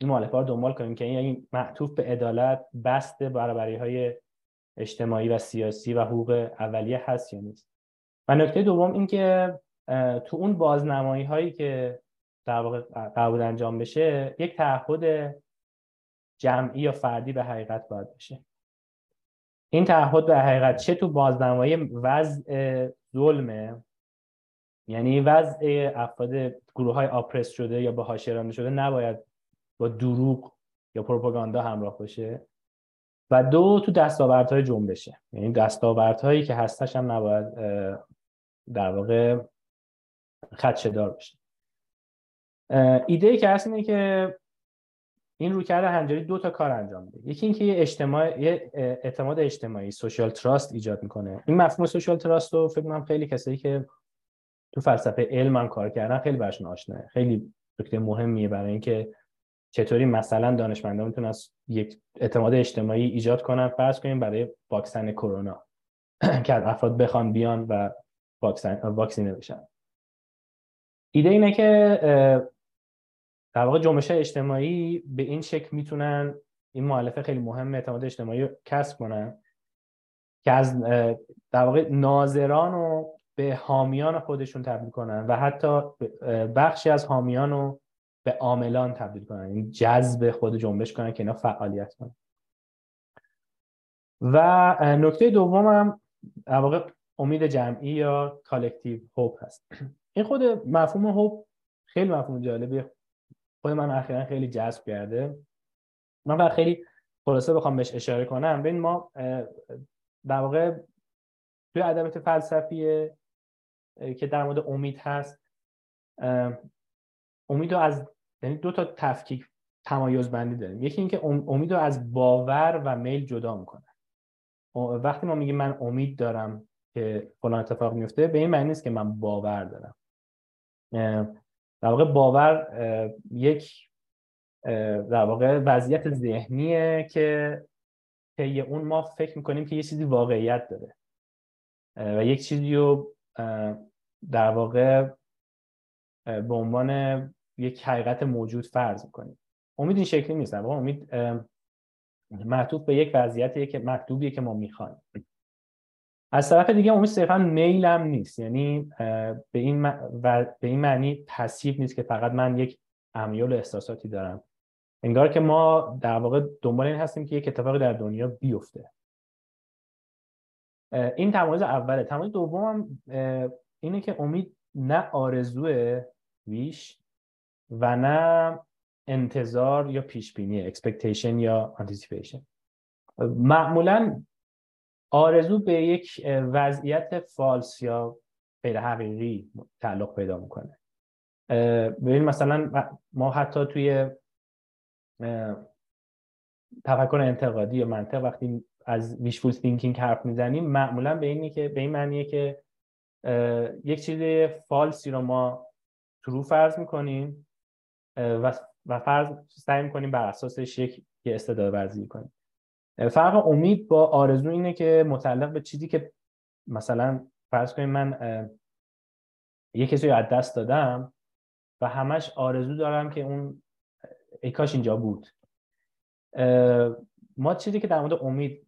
این مؤلفه رو دنبال کنیم که این یعنی معطوف به عدالت بست برابری های اجتماعی و سیاسی و حقوق اولیه هست یا نیست. و نکته دوم این که تو اون بازنمایی هایی که در واقع قرار انجام بشه یک تعهد جمعی یا فردی به حقیقت باید بشه این تعهد به حقیقت چه تو بازنمایی وضع ظلمه؟ یعنی وضع افراد گروه های oppressed شده یا به حاشیه شده نباید با دروغ یا پروپاگاندا همراه باشه؟ و دو تو دستاوردهای جنبشه. یعنی دستاوردهایی که هستش هم نباید در واقع خدشدار بشه ایده ای که هست اینه که این رویکرد هنجاری دو تا کار انجام میده. یکی اینکه یه اجتماع یه اعتماد اجتماعی social trust ایجاد می‌کنه. این مفهوم social trust رو فکر کنم خیلی کسایی که تو فلسفه علم هم کار کردن خیلی برشون آشناه. خیلی نکته مهمیه برای اینکه چطوری مثلا دانشمندان می‌تونن یک اعتماد اجتماعی ایجاد کنن. فرض کنیم برای واکسن کرونا. که افراد بخوان بیان و واکسن واکسینه بشن. ایده اینه که در واقع جنبش اجتماعی به این شکل می‌تونن این مؤلفه خیلی مهم اعتماد اجتماعی رو کسب کنن که از در واقع ناظران رو به حامیان خودشون تبدیل کنن و حتی بخشی از حامیان رو به عاملان تبدیل کنن این جذب خود جنبش کنن که اینا فعالیت کنن. و نکته دومم در واقع امید جمعی یا کالکتیو هوپ هست. این خود مفهوم هوپ خیلی مفهوم جالبیه. خود من اخیرا خیلی جذب کرده. من فقط خیلی خلاصه بخوام بهش اشاره کنم. ببین ما در واقع توی ادبیات فلسفی که در مورد امید هست امید رو از یعنی دو تا تفکیک تمایز بندی داریم. یکی اینکه امید رو از باور و میل جدا می‌کنه. وقتی ما میگیم من امید دارم که فلان اتفاق میفته به این معنی نیست که من باور دارم. در واقع باور یک در واقع وضعیت ذهنیه که طی اون ما فکر می‌کنیم که یه چیزی واقعیت داره. و یک چیزی رو در واقع به عنوان یک حقیقت موجود فرض می‌کنیم. امید این شکلی نیست. امید معطوف به یک وضعیتیه که مکتوبیه که ما می‌خوایم. از طرف دیگه امید صرفا میل هم نیست. یعنی به این, و به این معنی پسیو نیست که فقط من یک امیال احساساتی دارم. انگار که ما در واقع دنبال این هستیم که یک اتفاقی در دنیا بیفته. این تمایز اوله. تمایز دوم اینه که امید نه آرزو ویش و نه انتظار یا پیش بینی expectation یا anticipation. معمولا آرزو به یک وضعیت false یا غیر حقیقی تعلق پیدا می‌کنه. ببین مثلا ما حتی توی تفکر انتقادی یا منطق وقتی از wishful thinking حرف می‌زنیم معمولا به اینی که به این معنیه که یک چیز false ی رو ما true فرض می‌کنیم و و فرض سعی می‌کنیم بر اساسش یک استدلال ورزی کنیم. فرق امید با آرزو اینه که متعلق به چیزی که مثلا فرض کنیم من یه کسی رو از دست دادم و همش آرزو دارم که اون ای کاش اینجا بود. ما چیزی که در مورد امید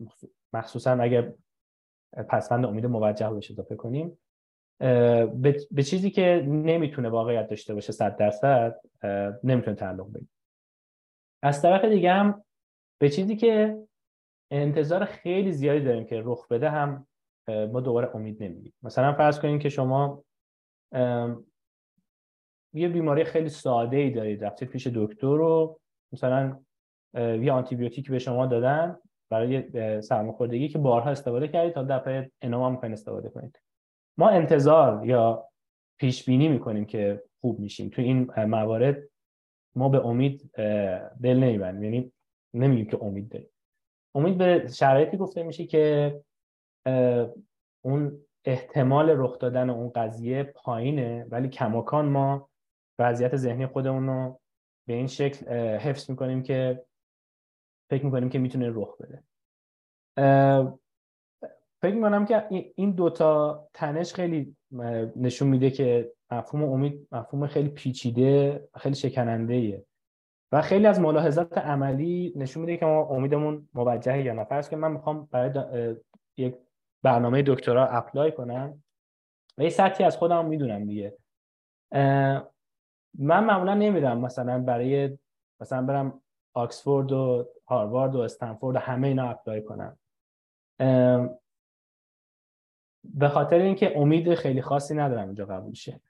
مخصوصا اگر پسفند امید موجه بهش اضافه کنیم به چیزی که نمی‌تونه واقعیت داشته باشه صد درصد نمی‌تونه تعلق بگیره. از طرف دیگه هم به چیزی که انتظار خیلی زیادی داریم که رخ بده هم ما دوباره امید نمیدیم مثلا فرض کنیم که شما یه بیماری خیلی ساده ای دارید رفتید پیش دکتر رو مثلا یه آنتیبیوتیک به شما دادن برای سرماخوردگی که بارها استفاده کردید تا دفعه انام هم استفاده کنید. ما انتظار یا پیش بینی می‌کنیم که خوب میشیم. تو این موارد ما به امید دل نمیبندیم یعنی نمیگیم که امید داریم. امید به شرایطی گفته میشه که اون احتمال رخ دادن اون قضیه پایینه ولی کماکان ما وضعیت ذهنی خودمون رو به این شکل حفظ می‌کنیم که فکر می‌کنیم که می‌تونه رخ بده فکر می‌کنم که این دوتا تنش خیلی نشون میده که مفهوم امید مفهوم خیلی پیچیده خیلی شکننده ایه. و خیلی از ملاحظات عملی نشون میده که ما امیدمون موجهه یا نه فرض که من می‌خوام برای یک برنامه دکترا apply کنم. و یه سطحی از خودم می‌دونم دیگه. من معمولا نمیرم مثلا برای مثلا برم آکسفورد و هاروارد و استنفورد و همه اینا apply کنم. به خاطر اینکه امید خیلی خاصی ندارم اینجا قبول شه.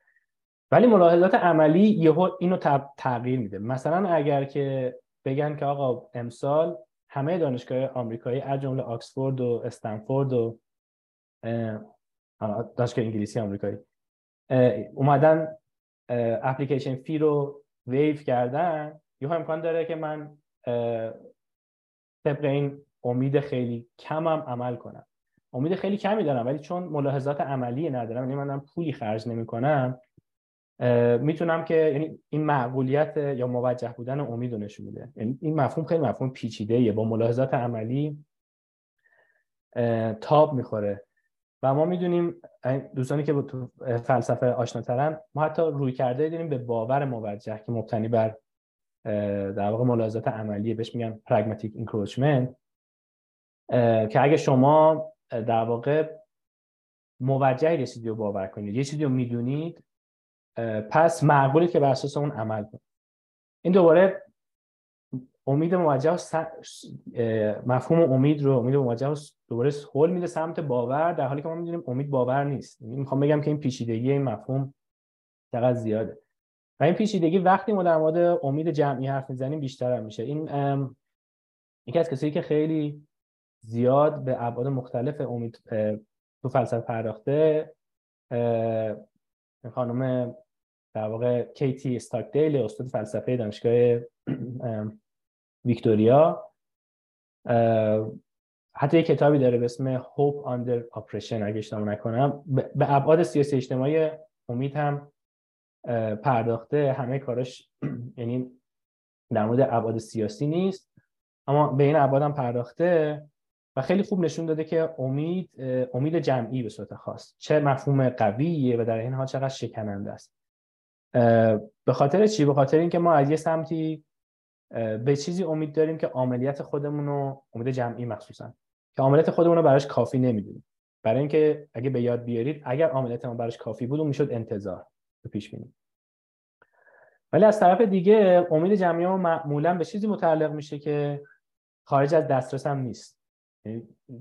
ولی ملاحظات عملی یهو اینو تغییر میده. مثلا اگر که بگن که آقا امسال همه دانشگاه آمریکایی از جمله آکسفورد و استنفورد و دانشگاه انگلیسی آمریکایی اومدن اپلیکیشن فی رو ویو کردن یه امکان داره که من طبق این امید خیلی کمم عمل کنم. امید خیلی کمی دارم ولی چون ملاحظات عملی ندارم یعنی من پولی خرج نمی کنم می‌تونم که یعنی این معقولیت یا موجه بودن امید رو نشون میده. یعنی این مفهوم خیلی مفهوم پیچیده با ملاحظات عملی تاب می‌خوره. و ما می‌دونیم دوستانی که تو فلسفه آشناترن ما حتی روی کرده داریم به باور موجه که مبتنی بر در واقع ملاحظات عملیه بهش میگن pragmatic encroachment که اگه شما در واقع موجهی چیزی رو باور کنید یه چیزی رو می‌دونید پس معقولی که بر اساس اون عمل کنید این دوباره امید موجه مفهوم امید رو امید موجه دوباره حل میده سمت باور در حالی که ما می‌دونیم امید باور نیست. می‌خوام بگم که این پیچیدگی این مفهوم چقدر زیاده. و این پیچیدگی وقتی ما در مورد امید جمعی حرف می‌زنیم بیشتر هم میشه. این یکی از کسایی که خیلی زیاد به ابعاد مختلف امید تو فلسفه پرداخته خانم در واقع کیتی استاکدیل استاد فلسفه دانشگاه ویکتوریا. حتی یک کتابی داره به اسم Hope Under Oppression اگه اشتباه نکنم. به ابعاد سیاسی اجتماعی امید هم پرداخته. همه کاراش یعنی در مورد ابعاد سیاسی نیست اما به این ابعاد هم پرداخته. و خیلی خوب نشون داده که امید امید جمعی به صورت خاص. چه مفهوم قویه و در این حال چقدر شکننده است. به خاطر چی؟ به خاطر اینکه ما از یه سمتی به چیزی امید داریم که عملیات خودمون رو امید جمعی مخصوصا که عملیات خودمون رو براش کافی نمی‌دونیم. برای اینکه اگه به یاد بیارید اگر عملیات ما براش کافی بود اون می‌شد انتظار به پیش بینی. ولی از طرف دیگه امید جمعی ما معمولا به چیزی متعلق میشه که خارج از دسترس هم نیست.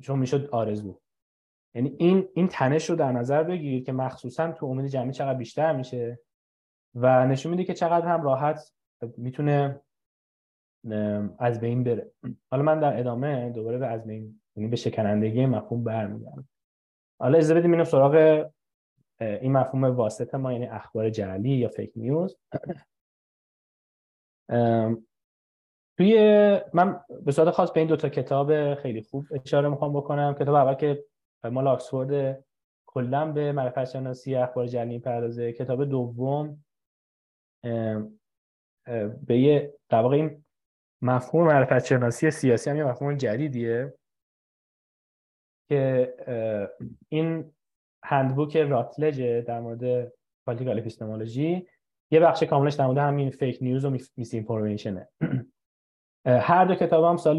چون می‌شد آرزو. یعنی این این تنش رو در نظر بگیرید که مخصوصا تو امید جمعی چقدر بیشتر میشه و نشون میده که چقدر هم راحت می‌تونه از بین بره. حالا من در ادامه دوباره به از بین یعنی به شکنندگی مفهوم برمیگردم. حالا اجازه بدیم اینو سراغ این مفهوم واسطه ما یعنی اخبار جعلی یا فیک نیوز توی من به صورت خاص به این دوتا کتاب خیلی خوب اشاره می‌خوام بکنم. کتاب اول که مال آکسفورد کلا به معرفت شناسی اخبار جعلی پردازه. کتاب دوم به یه در واقع این مفهوم معرفت شناسی سیاسی هم یه مفهوم جدیدیه که این handbook راتلج در مورد political epistemology یه بخش کاملش در مورد همین fake news و misinformation ه هر دو کتاب هم سال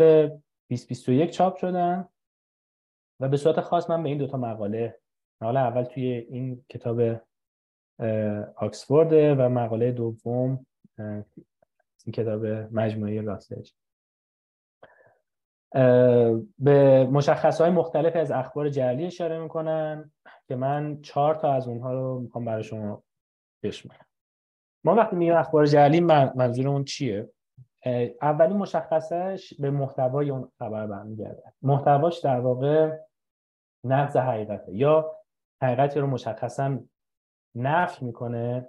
2021 چاپ شدن و به صورت خاص من به این دوتا مقاله مقاله اول توی این کتاب آکسفورد و مقاله دوم این کتاب مجموعه راتلج به مشخص های مختلف از اخبار جعلی اشاره می‌کنن که من چهار تا از اونها رو می‌خوام برای شما بشمارم. ما وقتی میگیم اخبار جعلی منظورمون چیه؟ اولین مشخصش به محتوای اون خبر برمیگرده. محتواش در واقع نقض حقیقته. یا حقیقتی رو مشخصا نفی می‌کنه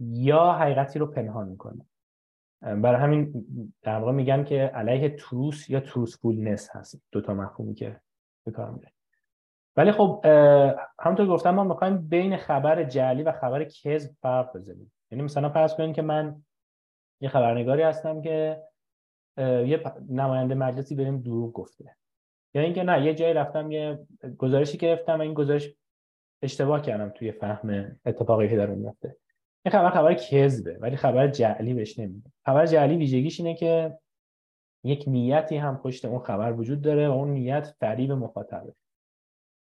یا حقیقتی رو پنهان می‌کنه. برای همین در واقع میگن که علیه تروس یا تروسفولنس هست. دوتا مفهومی که به کار میره. ولی خب همونطور گفتم ما می‌خوایم بین خبر جعلی و خبر کذب فرق بزنیم یعنی مثلا فرض کنید که من یه خبرنگاری هستم که یه نماینده مجلسی بریم دروغ گفته. یا اینکه نه یه جایی رفتم یه گزارشی گرفتم و این گزارش اشتباه کردم توی فهم اتفاقی که داره میفته این خبر خبر کذبه ولی خبر جعلی بهش نمیده خبر جعلی ویژگیش اینه که یک نیتی هم پشت اون خبر وجود داره و اون نیت فریب مخاطبه.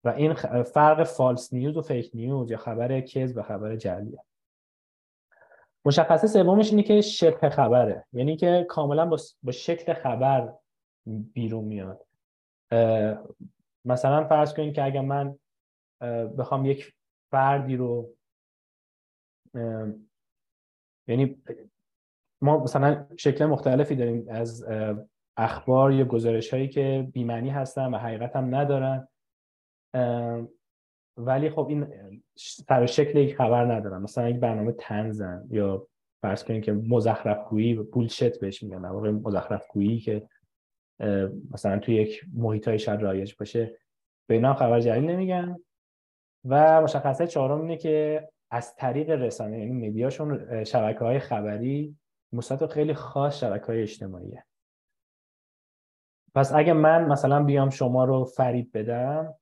و این فرق فالس نیوز و فیک نیوز یا خبر کذب و خبر جعلیه. مشخصه سومش اینه که شبه خبره. یعنی که کاملا با, شکل خبر بیرون میاد. مثلا فرض کنید که اگر من بخوام یک فردی رو یعنی ما مثلا شکل مختلفی داریم از اخبار یا گزارش هایی که بیمنی هستن و حقیقت هم ندارن ولی خب این سر شکل یک خبر ندارن مثلا یک برنامه تنزن یا فرض کنید که مزخرف گویی بولشت بهش میگن در مزخرف گویی که مثلا توی یک محیط های شاید رایج باشه به اینا خبر جعلی نمیگن. و مشخصه چهارم اینه که از طریق رسانه یعنی مدیاشون شبکه های خبری مصدق خیلی خاص شبکه های اجتماعیه. پس اگه من مثلا بیام شما رو فریب بدم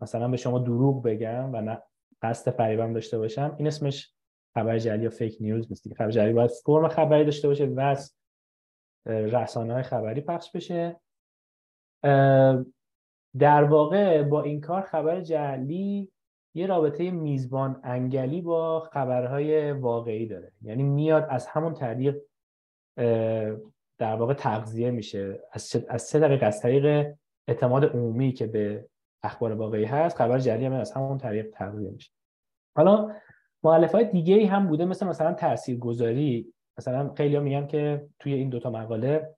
مثلا به شما دروغ بگم و نه قصد فریبم داشته باشم این اسمش خبر جعلی یا فیک نیوز نیست خبر جعلی باید فرم خبری داشته باشه و از رسانه های خبری پخش بشه. در واقع با این کار خبر جعلی یه رابطه میزبان انگلی با خبرهای واقعی داره. یعنی میاد از همون طریق در واقع تغذیه میشه. از, از سه طریق از طریق اعتماد عمومی که به اخبار واقعی هست خبر جعلی هم از همون طریق تغذیه میشه. حالا مؤلف های دیگه هم بوده مثل مثلا تاثیرگذاری مثلا خیلی میگن که توی این دوتا مقاله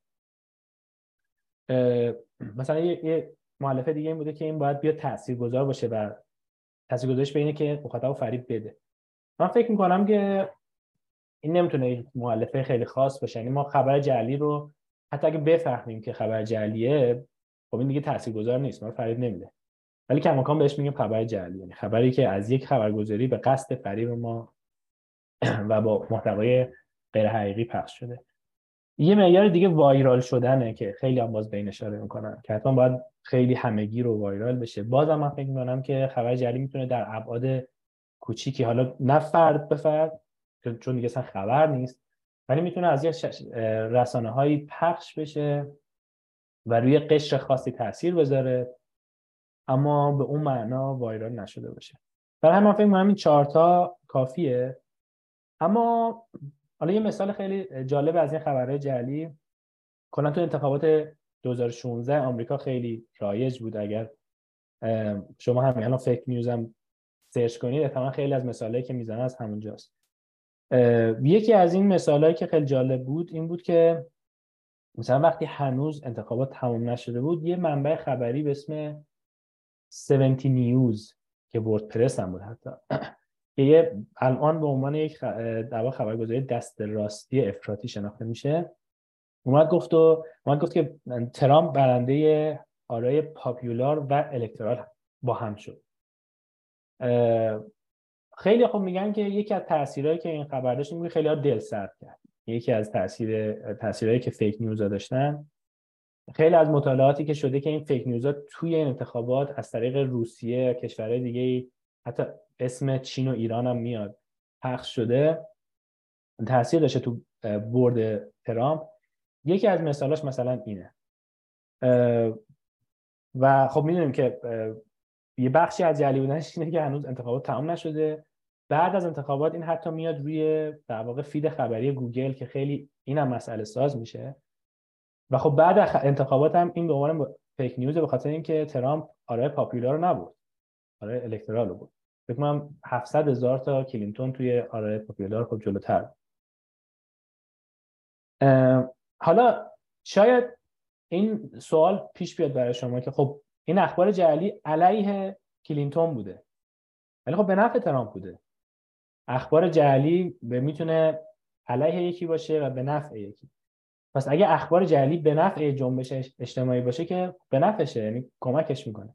مثلا یه, یه مؤلف دیگه این بوده که این باید بیاد تاثیرگذار باشه و تاثیرگذاریش به اینه که مخاطب فریب بده. من فکر می‌کنم که این نمی‌تونه یک مؤلفه خیلی خاص باشه. یعنی ما خبر جعلی رو حتی اگه بفهمیم که خبر جعلیه خب این دیگه تاثیرگذار نیست ما فریب نمیده. ولی کماکان بهش میگیم خبر جعلی. یعنی خبری که از یک خبرگزاری به قصد فریب ما و با محتوای غیر حقیقی پخش شده. یه معیار دیگه وایرال شدنه که خیلی هم باز بین اشاره می‌کنن که حتما باید خیلی همگی رو وایرال بشه. بازم من فکر می‌کنم که خبر جعلی می‌تونه در ابعاد کوچیکی حالا نه فرد به فرد چون دیگه اصلا خبر نیست ولی می‌تونه از یه رسانه هایی پخش بشه و روی قشر خاصی تاثیر بذاره. اما به اون معنا وایرال نشده باشه. برای همین فکر می‌کنم این چهارتا کافیه. اما حالا یه مثال خیلی جالب از این خبرهای جعلی. کلا تو انتخابات 2016 آمریکا خیلی رایج بود. اگر شما همین الان فیک نیوز هم سرچ کنید احتمالا خیلی از مثالایی که می‌زنه از همونجاست. یکی از این مثالهایی که خیلی جالب بود این بود که مثلا وقتی هنوز انتخابات تمام نشده بود یه منبع خبری به اسم 70 نیوز که وردپرس هم بود حتی. که الان به عنوان یک در خبرگزاری دست راستی افراطی شناخته میشه. اومد گفت و اومد گفت که ترامپ برنده آرای پاپیولار و الکترال با هم شد. خیلی خوب میگن که یکی از تاثیرهایی که این خبر داشت خیلی ها دل سرد کرد. یکی از تاثیر تاثیرهایی که فیک نیوز داشتن خیلی از مطالعاتی که شده که این فیک نیوزا توی این انتخابات از طریق روسیه کشورهای دیگه حتی اسم چین و ایران هم میاد پخش شده. تاثیر داشته تو برد ترامپ. یکی از مثالاش مثلا اینه. و خب می‌دونیم که یه بخشی از جعلی بودنش اینه که هنوز انتخابات تمام نشده. بعد از انتخابات این حتی میاد روی در واقع feed خبری گوگل که خیلی اینم مسئله ساز میشه. و خب بعد انتخابات هم این به عنوان fake news به خاطر اینکه ترامپ آرای popular رو نبود آرای electoral بود فکر کنم 700 هزار تا کلینتون توی آرای popular خب جلوتر حالا شاید این سوال پیش بیاد برای شما که خب این اخبار جعلی علیه کلینتون بوده. ولی خب به نفع ترامپ بوده. اخبار جعلی به می‌تونه علیه یکی باشه و به نفع یکی. پس اگه اخبار جعلی به نفع جنبش اجتماعی باشه که به نفعشه یعنی کمکش می‌کنه.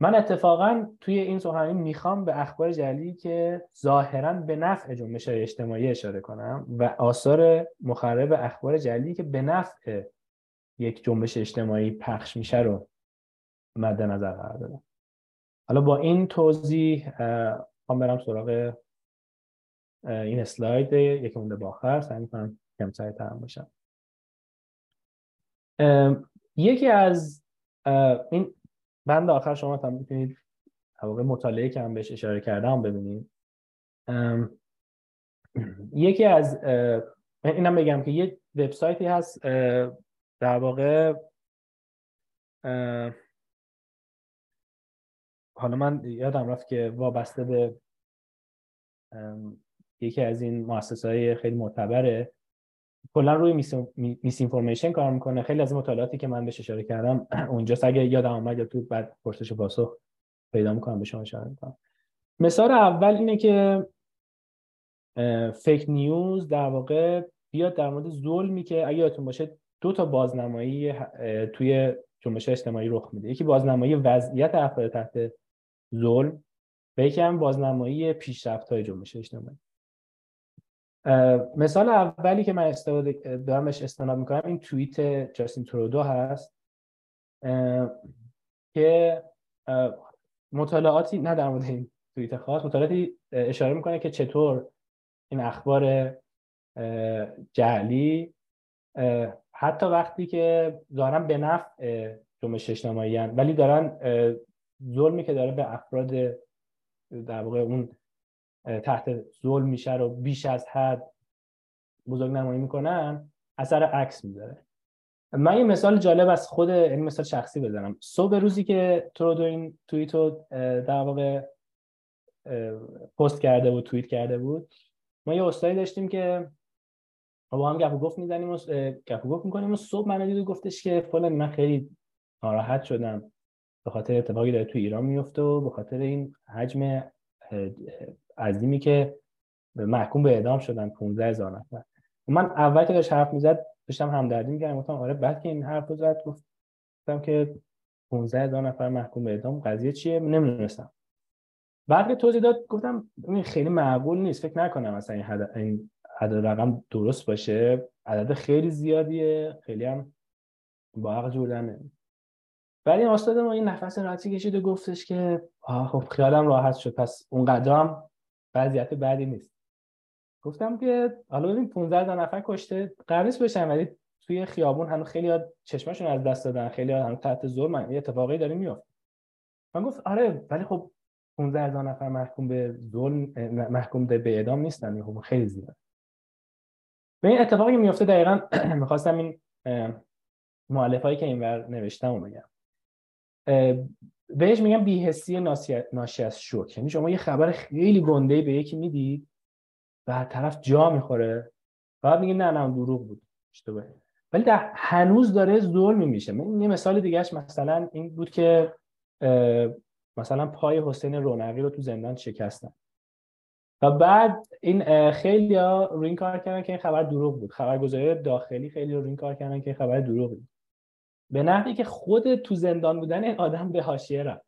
من اتفاقا توی این سخنرانی می‌خوام به اخبار جعلی که ظاهرا به نفع جنبش اجتماعی اشاره کنم و آثار مخرب اخبار جعلی که به نفع یک جنبش اجتماعی پخش میشه رو مد نظر قرار دادم. حالا با این توضیح هم برم سراغ این اسلاید یکی مونده با آخر. سعی می‌کنم کم باشم. یکی از این بند آخر شما هم می‌تونید واقع مطالعه که من بهش اشاره کردم ببینید. یکی از اینم بگم که یه وبسایتی هست در واقع حالا من یادم رفت که وابسته به یکی از این مؤسسه های خیلی معتبره. کلا روی میس اینفورمیشن کار می‌کنه. خیلی از مطالعاتی که من بهش اشاره کردم اونجا اگه یادم اومد یا تو بعد پرسش پاسخ پیدا می‌کنم به شما اشاره می‌کنم. مثال اول اینه که فیک نیوز در واقع بیاد در مورد ظلمی که اگه یادتون باشه دو تا بازنمایی توی جنبش اجتماعی رخ میده. یکی بازنمایی وضعیت افراد تحت ظلم و یکی هم بازنمایی پیشرفت های جنبش اجتماعی. مثال اولی که من استفاده دارم استناد می‌کنم این توییت جاستین ترودو هست. که مطالعاتی نه در مورد این توییت خاص مطالعاتی اشاره می‌کنه که چطور این اخبار جعلی حتی وقتی که دارن به نفع جنبش اجتماعی ولی دارن ظلمی که داره به افراد در واقع اون تحت ظلم میشه رو بیش از حد بزرگ نمایی می‌کنن اثر عکس می‌ذاره. من یه مثال جالب از خود این یعنی مثال شخصی بزنم. صبح روزی که ترودو این توییت رو در واقع پست کرده بود توییت کرده بود ما یه استادی داشتیم که با هم گپ و گفت می‌زنیم و گپ و گفت می‌کنیم و صبح من دید گفتش که فلان من خیلی ناراحت شدم. به خاطر اتفاقی داره تو ایران میفته و به خاطر این حجم عظیمی که محکوم به اعدام شدن 15 هزار نفر. من اول که داشت حرف می‌زد داشتم همدردی می‌کردم. گفتم آره بعد که این حرف زد گفتم که 15 هزار نفر محکوم به اعدام قضیه چیه؟ نمی‌دونستم. بعد که توضیح داد گفتم این خیلی معقول نیست. فکر نکنم مثلا این, این عدد رقم درست باشه. عدد خیلی زیادیه. خیلی هم با عقل جور ولی استاد ما این نفس راحتی کشید و گفتش که خب خیالم راحت شد پس اونقدر هم وضعیت بعدی نیست. گفتم که حالا ببین 15 تا نفر کشته قرار بشن ولی توی خیابون هنوز خیلی ها چشمشون از دست دادن خیلی ها هنوز تحت ظلم یه اتفاقی داره میفته. من گفت آره ولی خب 15 هزار نفر محکوم به ظلم محکوم به اعدام نیستن خب خیلی زیاد به این اتفاقی میفته دقیقا می‌خواستم این معلف هایی که اینور نوشتم رو بگم. بهش میگم بیهسی ناشی از شوک. یعنی شما یه خبر خیلی گنده به یکی می‌دید و طرف جا می‌خوره. بعد میگه نه نه دروغ بود. اشتباهه. ولی در هنوز داره ظلم میشه. یه مثال دیگهش مثلا این بود که مثلا پای حسین رونقی رو تو زندان شکستن. و بعد این خیلی ها روی این کار کردن که این خبر دروغ بود. خبرگزاری داخلی خیلی رو این کار کردن که این خبر دروغ بود. به نحوی که خود تو زندان بودن این آدم به حاشیه رفت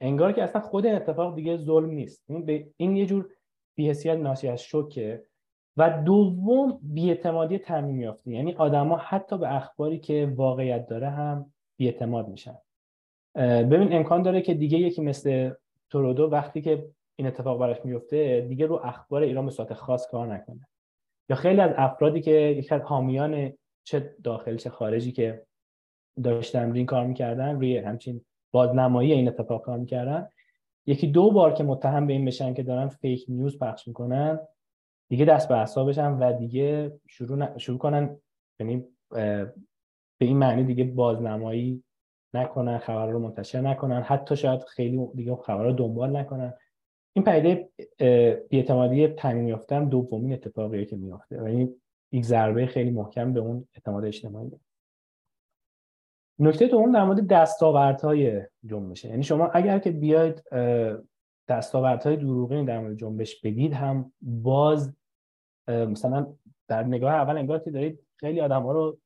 انگار که اصلا خود اتفاق دیگه ظلم نیست. این, به این یه جور بی‌حسیت ناشی از شوکه و دوم بیاعتمادی تعمیم یافته. یعنی آدما حتی به اخباری که واقعیت داره هم بیاعتماد میشن. ببین امکان داره که دیگه یکی مثل تورودو وقتی که این اتفاق براش میفته دیگه رو اخبار ایران به صورت خاص کار نکنه. یا خیلی از افرادی که یک از حامیان چه داخل چه خارجی که داشتن روی این کار می‌کردن روی همچین بازنمایی این اتفاق کار می‌کردن. یکی دو بار که متهم به این بشن که دارن فیک نیوز پخش می‌کنن دیگه دست به اعصابشن و دیگه شروع, شروع کنن یعنی به این معنی دیگه بازنمایی نکنن خبر رو منتشر نکنن. حتی شاید خیلی دیگه خبر رو دنبال نکنن. این پیده بیاعتمادی تعمیم یافتن دومین اتفاقیه که میفته و این یک ضربه خیلی محکم به اون اعتماد اجتماعی. نکته دوم در مورد دستاوردهای جنبشه. یعنی شما اگر که بیاید دستاوردهای دروغین در مورد جنبش بگید هم باز مثلا در نگاه اول انگار که دارید خیلی آدم ها رو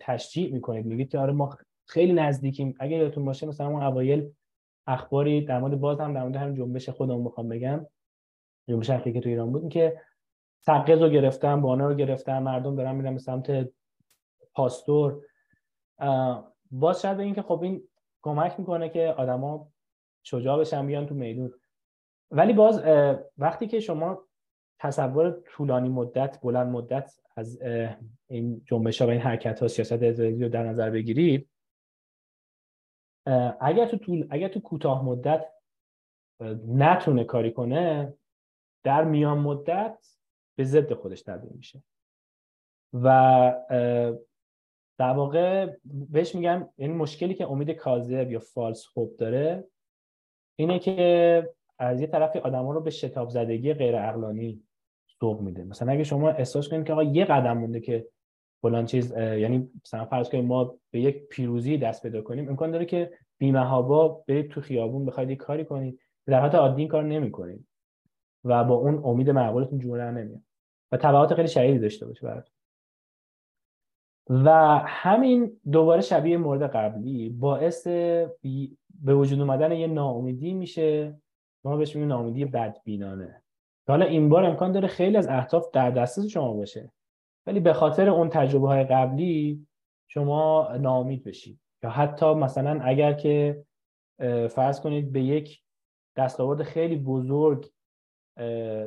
تشجیع می‌کنید. میگید که آره ما خیلی نزدیکیم. اگر یادتون باشه مثلا اون اوایل اخباری در مورد باز هم در مورد همین جنبش خودمون می‌خوام بگم. جنبش که تو ایران بود که سقز رو گرفتن بانه رو گرفتن مردم دارن میرن به سمت پاستور. باز شاید به اینکه خب این کمک می‌کنه که آدما شجاع بشن بیان تو میدون. ولی باز وقتی که شما تصور طولانی مدت بلند مدت از این جنبش ها و این حرکت ها سیاست اسرائیلی رو در نظر بگیرید اگر تو طول اگر تو کوتاه مدت نتونه کاری کنه در میان مدت به ضد خودش تبدیل میشه. و در واقع بهش میگم این مشکلی که امید کاذب یا فالس خوب داره اینه که از یه طرفی آدما رو به شتاب زدگی غیر عقلانی سوق میده. مثلا اگه شما احساس کنید که آقا یه قدم مونده که فلان چیز یعنی مثلا فرض کنید ما به یک پیروزی دست پیدا کنیم امکان داره که بیمهابا برید تو خیابون بخواید یک کاری کنید. در حالت عادی این کار نمی‌کنید و با اون امید معقولتون جور نمیاد. و تبعات خیلی شدیدی داشته باشه براتون. و همین دوباره شبیه مورد قبلی باعث به وجود اومدن یه ناامیدی میشه. ما بهش میگیم ناامیدی بدبینانه. حالا این بار امکان داره خیلی از اهداف در دسترس شما باشه. ولی به خاطر اون تجربه های قبلی شما ناامید بشید یا حتی مثلا اگر که فرض کنید به یک دستاورد خیلی بزرگ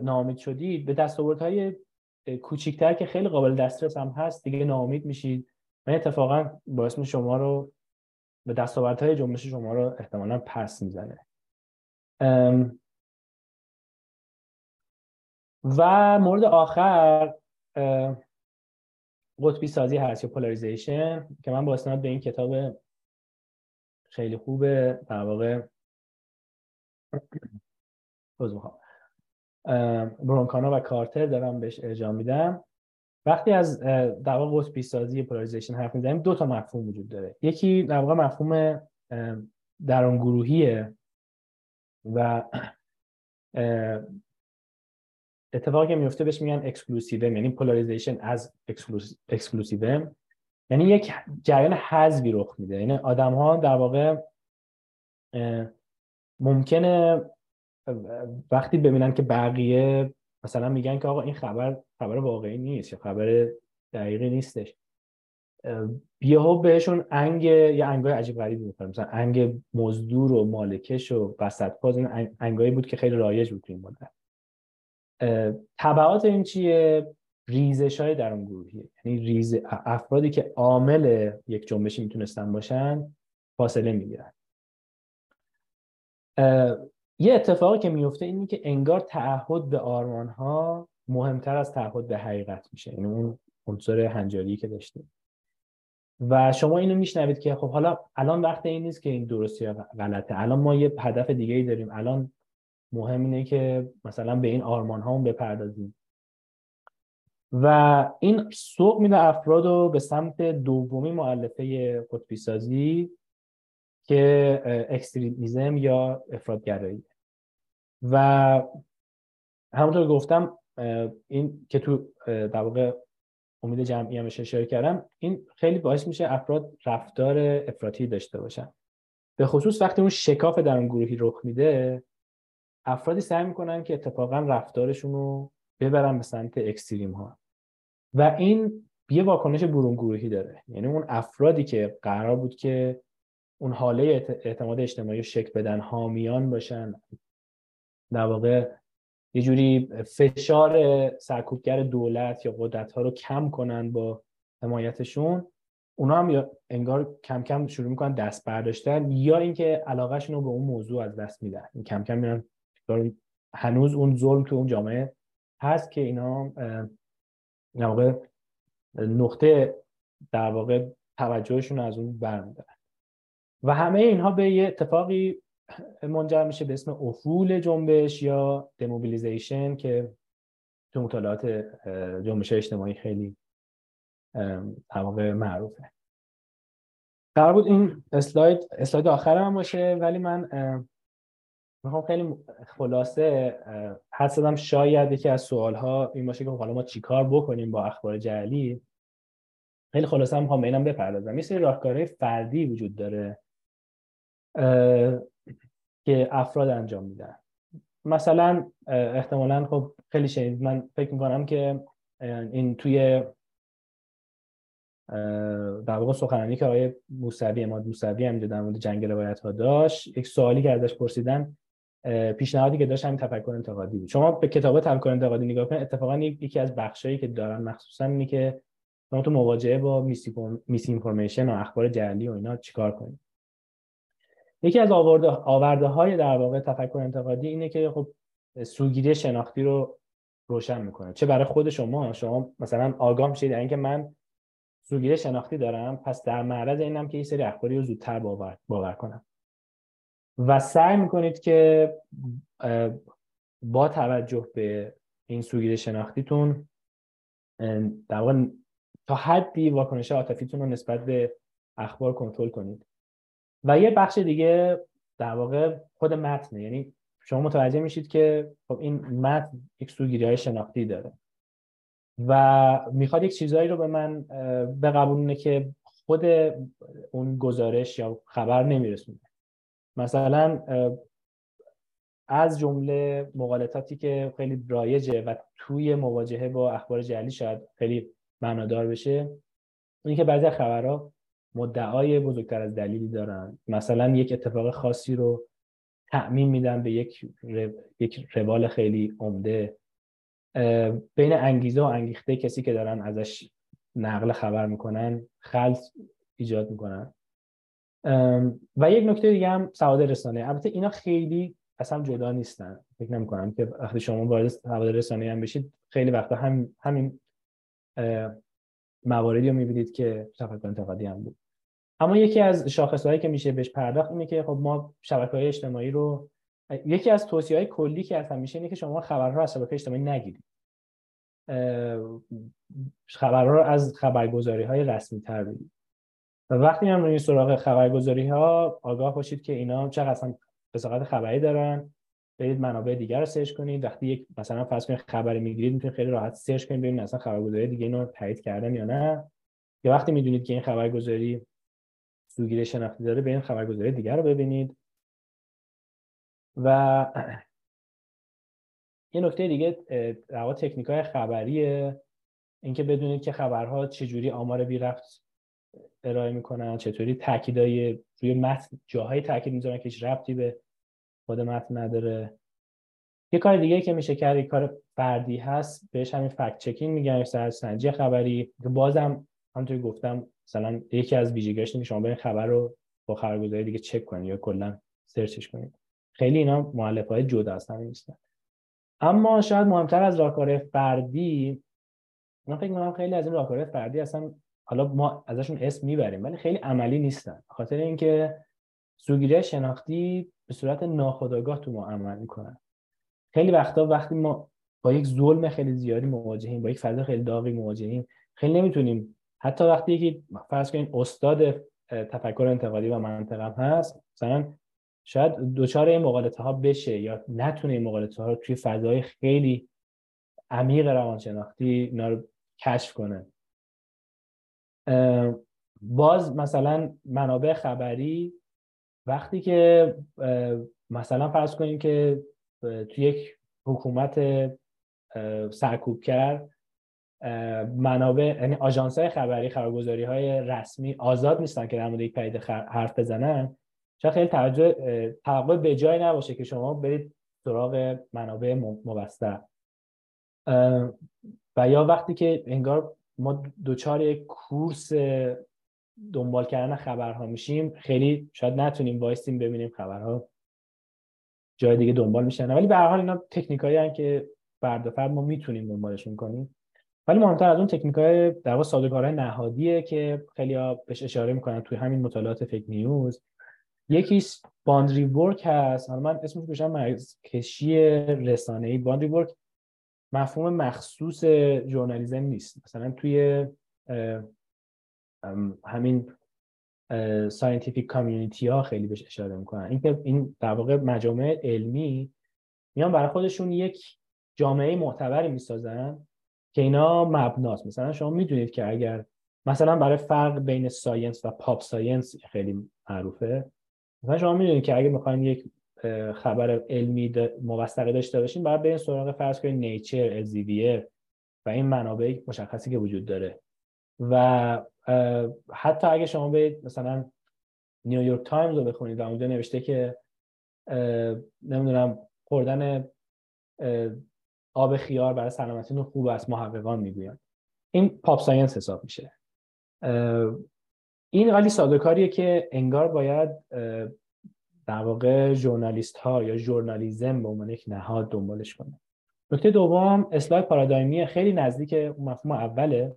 ناامید شدید به دستاوردهای کوچیکتر که خیلی قابل دسترس هم هست دیگه ناامید میشید. و اتفاقا باعث شما رو به دستاوردهای جنبش شما رو احتمالا پس می‌زنه. و مورد آخر قطبی سازی هست یا پولاریزیشن که من با به این کتاب خیلی خوبه. در واقع برونکانا و کارتر دارم بهش ارجاع میدم. وقتی از در واقع قطبی سازی polarization حرف می‌زنیم دو تا مفهوم وجود داره. یکی در واقع مفهوم درون گروهیه و اتفاقی که میفته بهش میگن exclusive یعنی polarization از exclusive یعنی یک جریان حذفی رخ میده. یعنی آدم ها در واقع ممکنه وقتی ببینن که بقیه مثلا میگن که آقا این خبر خبر واقعی نیست یا خبر دقیقی نیستش. بیهو بهشون انگ یا انگای عجیب غریبی می‌کنه مثلا انگ مزدور و مالکش و وسط پاز این انگایی بود که خیلی رایج بود این مدت. تبعات این چیه؟ ریزش های در اون گروهی. یعنی ریز افرادی که عامل یک جنبشی می‌تونستن باشن فاصله می‌گیرن. یه اتفاقی که میفته اینه که انگار تعهد به آرمان ها مهمتر از تعهد به حقیقت میشه. یعنی اون عنصر هنجاری که داشتیم. و شما اینو میشنوید که خب حالا الان وقت این نیست که این درستی یا غلطه. الان ما یه هدف دیگه ای داریم. الان مهم اینه که مثلا به این آرمان ها بپردازیم. و این سوق میده افراد رو به سمت دومی معلفه قطبی سازی که اکستریمیزم یا افرادگرایی. و همونطور گفتم این که تو در واقع امید جمعی هم اشاره کردم این خیلی باعث میشه افراد رفتار افراطی داشته باشن. به خصوص وقتی اون شکاف در اون گروهی رخ میده افرادی سعی می‌کنن که اتفاقا رفتارشون رو ببرن به سمت اکستریم ها. و این یه واکنش برون گروهی داره. یعنی اون افرادی که قرار بود که اون حاله اعتماد اجتماعی رو شکل بدن حامیان باشن در واقع یه جوری فشار سرکوبگر دولت یا قدرت ها رو کم کنن با حمایتشون اونا هم انگار کم کم شروع می‌کنن دست برداشتن یا اینکه علاقهشون رو به اون موضوع از دست میدن. این کم کم میرن هنوز اون ظلم تو اون جامعه هست که اینا در واقع نقطه در واقع توجهشون از اون برمیدارن و همه اینها به یه اتفاقی منجر میشه به اسم افول جنبش یا دموبیلیزیشن که تو مطالعات جنبش اجتماعی خیلی در واقع معروفه. قرار بود این اسلاید اسلاید آخر هم باشه ولی من می‌خوام خیلی خلاصه حد زدم شاید یکی از سوال ها این باشه که حالا ما چیکار بکنیم با اخبار جعلی؟ خیلی خلاصه هم می‌خوام اینم بپردازم. یه سری راهکارهای فردی وجود داره. که افراد انجام میدن. مثلا احتمالا خب خیلی شنید من فکر می‌کنم که این توی در واقع سخنرانی که آقای موسوی اماد موسوی هم در مورد جنگ روایت ها داشت یک سوالی که ازش پرسیدن پیشنهادی که داشت همین تفکر انتقادی بود. شما به کتاب تفکر انتقادی نگاه کنید اتفاقا یکی از بخشایی که دارن مخصوصا اینه که شما تو مواجهه با میس اینفورمیشن و اخبار جعلی و اینا چیکار کنید. یکی از آورده, آورده های در واقع تفکر انتقادی اینه که خب سوگیری شناختی رو روشن می‌کنه. چه برای خود شما؟ شما مثلا آگاه میشید اینکه من سوگیری شناختی دارم پس در معرض اینم که این سری اخباری رو زودتر باور, باور کنم. و سعی می‌کنید که با توجه به این سوگیری شناختیتون در واقع تا حدی واکنش عاطفیتون رو نسبت به اخبار کنترل کنید. و یه بخش دیگه در واقع خود متنه. یعنی شما متوجه میشید که خب این متن یک سوگیری های شناختی داره و می‌خواد یک چیزایی رو به من بقبولونه که خود اون گزارش یا خبر نمیرسونه. مثلا از جمله مقالطاتی که خیلی رایجه و توی مواجهه با اخبار جعلی شاید خیلی معنادار بشه این که بعضی خبرها مدعای بزرگتر از دلیلی دارن. مثلا یک اتفاق خاصی رو تعمین میدن به یک یک روال خیلی عمده. بین انگیزه و انگیخته کسی که دارن ازش نقل خبر می‌کنن خلط ایجاد می‌کنن. و یک نکته دیگه هم سواد رسانه. البته اینا خیلی اصلا جدا نیستن. فکر نمی کنم که وقتی شما وارد سواد رسانه هم بشید خیلی وقتا هم همین مواردی رو می‌بینید که تفکر انتقادی هم بود. اما یکی از شاخصهایی که میشه بهش پرداخت اینه که خب ما شبکه های اجتماعی رو یکی از توصیه های کلی که از همیشه اینه که شما خبرها از شبکه اجتماعی نگیرید. خبرها رو از خبرگزاری های رسمی تر بگید و وقتی هم روی سراغ خبرگزاری ها آگاه باشید که اینا چقدر بساقت خبری دارن. برید منابع دیگر رو سرچ کنید. وقتی یک مثلا فرض کنید خبر می‌گیرید می‌تونید خیلی راحت سرچ کنید ببینید اصلا خبرگزاری دیگه اینو تایید کردن یا نه. یا وقتی می‌دونید که این خبرگزاری سوگیری شناختی داره به این خبرگزاری دیگر رو ببینید. و یه نکته دیگه در واقع تکنیک های خبریه. اینکه بدونید که خبرها چجوری آمار بی رفت ارائه می‌کنن چطوری تاکیدای روی متن جاهای تاکید می‌ذارن که هیچ ربطی به خود متن نداره. یه کار دیگه که میشه کرد کار فردی هست. بهش همین فکت چکینگ میگن سنجی خبری. که بازم همونطوری گفتم مثلا یکی از ویژگیاش که شما برید خبر رو با خبرگزاری دیگه چک کنید یا کلا سرچش کنید. خیلی اینا مؤلفه های جدا هم نیستن. اما شاید مهمتر از راهکار فردی من فکر می‌کنم خیلی از این راهکارهای فردی اصلا حالا ما ازشون اسم می‌بریم ولی خیلی عملی نیستن. خاطر اینکه سوگیری شناختی به صورت ناخودآگاه تو ما عمل می‌کنن. خیلی وقتا وقتی ما با یک ظلم خیلی زیادی مواجهیم با یک فضا خیلی داغی مواجهیم خیلی نمی‌تونیم. حتی وقتی یکی فرض کنید استاد تفکر انتقادی و منطق هم هست مثلا شاید دوچار این مقالطه ها بشه یا نتونه این مقالطه ها رو توی فضای خیلی عمیق روانشناختی اینا رو کشف کنه. باز مثلا منابع خبری وقتی که مثلا فرض کنیم که توی یک حکومت سرکوب کرد منابع یعنی آژانس های خبری خبرگزاری های رسمی آزاد نیستن که در مورد یک پدیده حرف بزنن شاید خیلی توجه توقع به جای نباشه که شما برید سراغ منابع معتبر. و یا وقتی که انگار ما دچار یک کورس دنبال کردن خبرها میشیم خیلی شاید نتونیم وایسیم ببینیم خبرها. جای دیگه دنبال میشن. ولی به هر حال اینا تکنیکایی که فرد فرد ما می‌تونیم دنبالشون کنیم. ولی مهمتر از اون تکنیک های در واقع سازوکارهای نهادیه که خیلی ها بهش اشاره می‌کنن توی همین مطالعات fake news یکیش boundary work هست. حالا من اسمش مرزکشی رسانه ای boundary work مفهوم مخصوص ژورنالیسم نیست. مثلا توی همین scientific community ها خیلی بهش اشاره می‌کنن. این این در واقع مجامع علمی میان برای خودشون یک جامعه معتبری می‌سازن که اینا مبناست. مثلا شما می‌دونید که اگر مثلا برای فرق بین science و pop science خیلی معروفه. مثلا شما می‌دونید که اگه می‌خواین یک خبر علمی موثقی داشته باشین باید برین سراغ فرض کنید Nature Elsevier و این منابع مشخصی که وجود داره. و حتی اگه شما برید مثلا نیویورک تایمز رو بخونید و اونجا نوشته که نمی‌دونم خوردن آب خیار برای سلامتیتون خوب است محققان می‌گویند. این pop science حساب میشه. این ولی سادهکاریه که انگار باید در واقع ژورنالیست ها یا ژورنالیزم به عنوان یک نهاد دنبالش کنه. نکته دوم اصلاح پارادایمی خیلی نزدیک اون مفهوم اوله.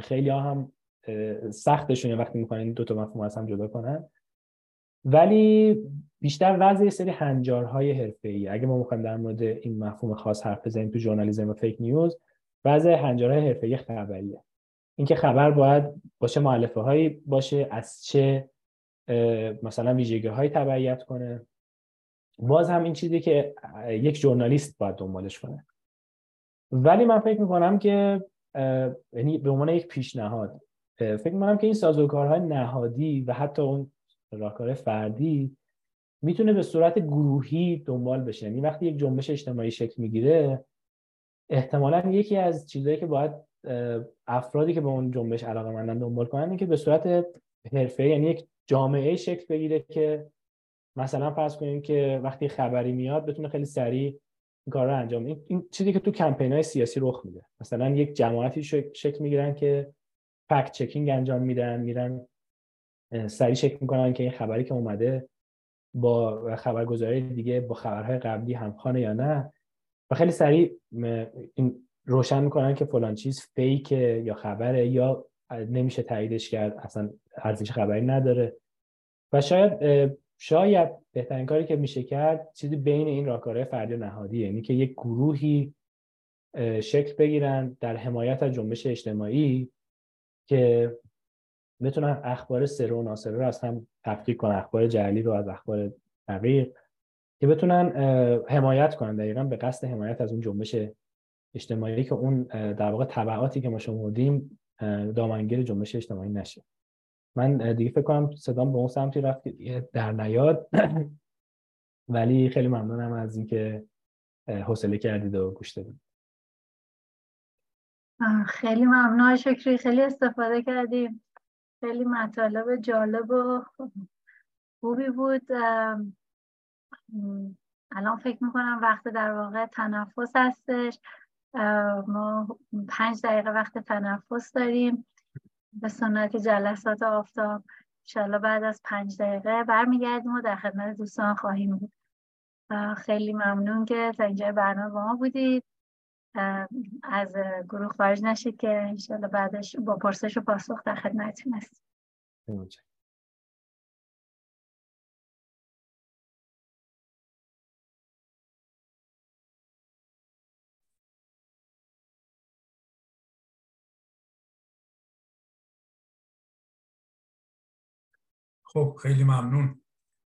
خیلی ها هم سختشونه وقتی می‌کنن دو تا مفهوم از هم جدا کنن. ولی بیشتر وضع سری هنجارهای حرفه‌ای. اگه ما می‌خوایم در مورد این مفهوم خاص حرف بزنیم تو ژورنالیسم و فیک نیوز وضع هنجارهای حرفه‌ای خبریه. اینکه خبر باید باشه معلفه هایی باشه از چه مثلا ویژگی های تبعیت کنه. باز هم این چیزی که یک ژورنالیست باید دنبالش کنه. ولی من فکر می‌کنم که یعنی به عنوان یک پیشنهاد فکر می‌کنم که این سازوکارهای نهادی و حتی اون راهکار فردی می‌تونه به صورت گروهی دنبال بشه. یعنی وقتی یک جنبش اجتماعی شکل می‌گیره احتمالا یکی از چیزهایی که باید افرادی که به اون جنبش علاقه مندن دنبال کنن این که به صورت حرفه یعنی یک جامعه شکل بگیره که مثلا فرض کنیم که وقتی خبری میاد بتونه خیلی سریع این کار رو انجام این, چیزی که تو کمپین های سیاسی رخ میده. مثلا یک جماعتی شکل می‌گیرن که فکت چکینگ انجام میدن میرن سریع شکل می‌کنن که این خبری که اومده با خبرگزاری دیگه با خبرهای قبلی همخانه یا نه. و خیلی سریع این روشن می‌کنن که فلان چیز فیک یا خبره یا نمیشه تاییدش کرد اصلا ارزش خبری نداره. و شاید شاید بهترین کاری که میشه کرد چیزی بین این راهکارهای فردی و نهادی یعنی که یک گروهی شکل بگیرن در حمایت از جنبش اجتماعی که بتونن اخبار سر و ناسره رو از هم تفکیک کنن. اخبار جعلی رو از اخبار دقیق که بتونن حمایت کنن. دقیقا به قصد حمایت از اون جنبش اجتماعی که اون در واقع تبعاتی که ما شمردیم دامنگیر جنبش اجتماعی نشه. من دیگه فکر کنم صدام به اون سمتی رفت در نیاد. ولی خیلی ممنونم از اینکه حوصله کردید و گوش دادید. خیلی ممنون. شکری خیلی استفاده کردیم. خیلی مطالب جالب و خوبی بود. الان فکر می‌کنم وقت در واقع تنفس هستش. ما پنج دقیقه وقت تنفس داریم. به سنت جلسات آفتاب انشالله بعد از پنج دقیقه برمیگردیم و در خدمت دوستان خواهیم بود. خیلی ممنون که تا اینجا برنامه با ما بودید. از گروه خارج نشید که انشالله بعدش با پرسش و پاسخ در خدمتتون هستیم. خب خیلی ممنون.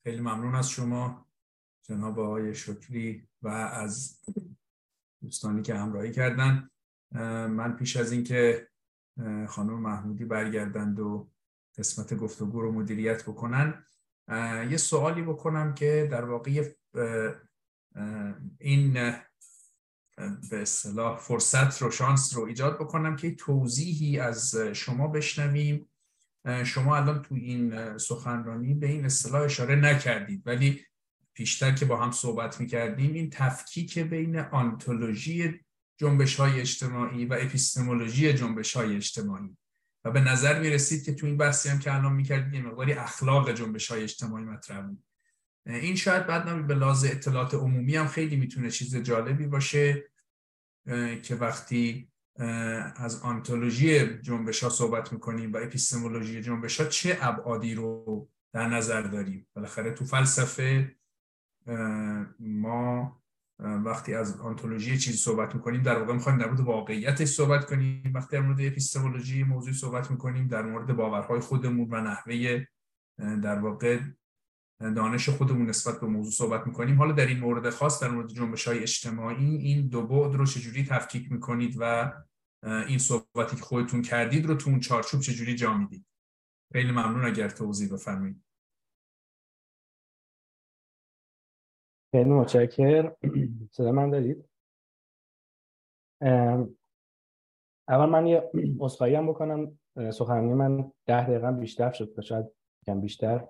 خیلی ممنون از شما جناب آقای شکری و از دوستانی که همراهی کردن من پیش از اینکه خانم محمودی برگردند و قسمت گفتگو رو مدیریت بکنن یه سوالی بکنم که در واقع این به اصطلاح فرصت رو شانس رو ایجاد بکنم که توضیحی از شما بشنویم. شما الان تو این سخنرانی به این اصطلاح اشاره نکردید ولی پیشتر که با هم صحبت می‌کردیم این تفکیک بین آنتولوژی جنبش های اجتماعی و اپیستمولوژی جنبش های اجتماعی. و به نظر می رسید که تو این بحثی هم که الان می‌کردید یه مقداری اخلاق جنبش های اجتماعی مطرح بود. این شاید بعد به لحاظ اطلاعات عمومی هم خیلی می‌تونه چیز جالبی باشه که وقتی از آنتولوژی جنبش ها صحبت می‌کنیم و اپیستمولوژی جنبش ها چه ابعادی رو در نظر داریم؟ بالاخره تو فلسفه ما وقتی از آنتولوژی چیزی صحبت می‌کنیم در واقع می‌خوایم در مورد واقعیتش صحبت کنیم. وقتی در مورد اپیستمولوژی موضوع صحبت می‌کنیم در مورد باورهای خودمون و نحوه در واقع دانش خودمون نسبت به موضوع صحبت می‌کنیم. حالا در این مورد خاص در مورد جنبش های اجتماعی این دو بعد رو چجوری تفکیک می‌کنید و این صحبتی که خودتون کردید رو تو اون چارچوب چجوری جا می‌دید؟ خیلی ممنون اگر توضیح بفرمایید. خیلی متشکر صدا من دارید؟ اول من یه اصخایی هم بکنم. سخنرانی من ده دقیقه بیشتر شد شاید کم بیشتر.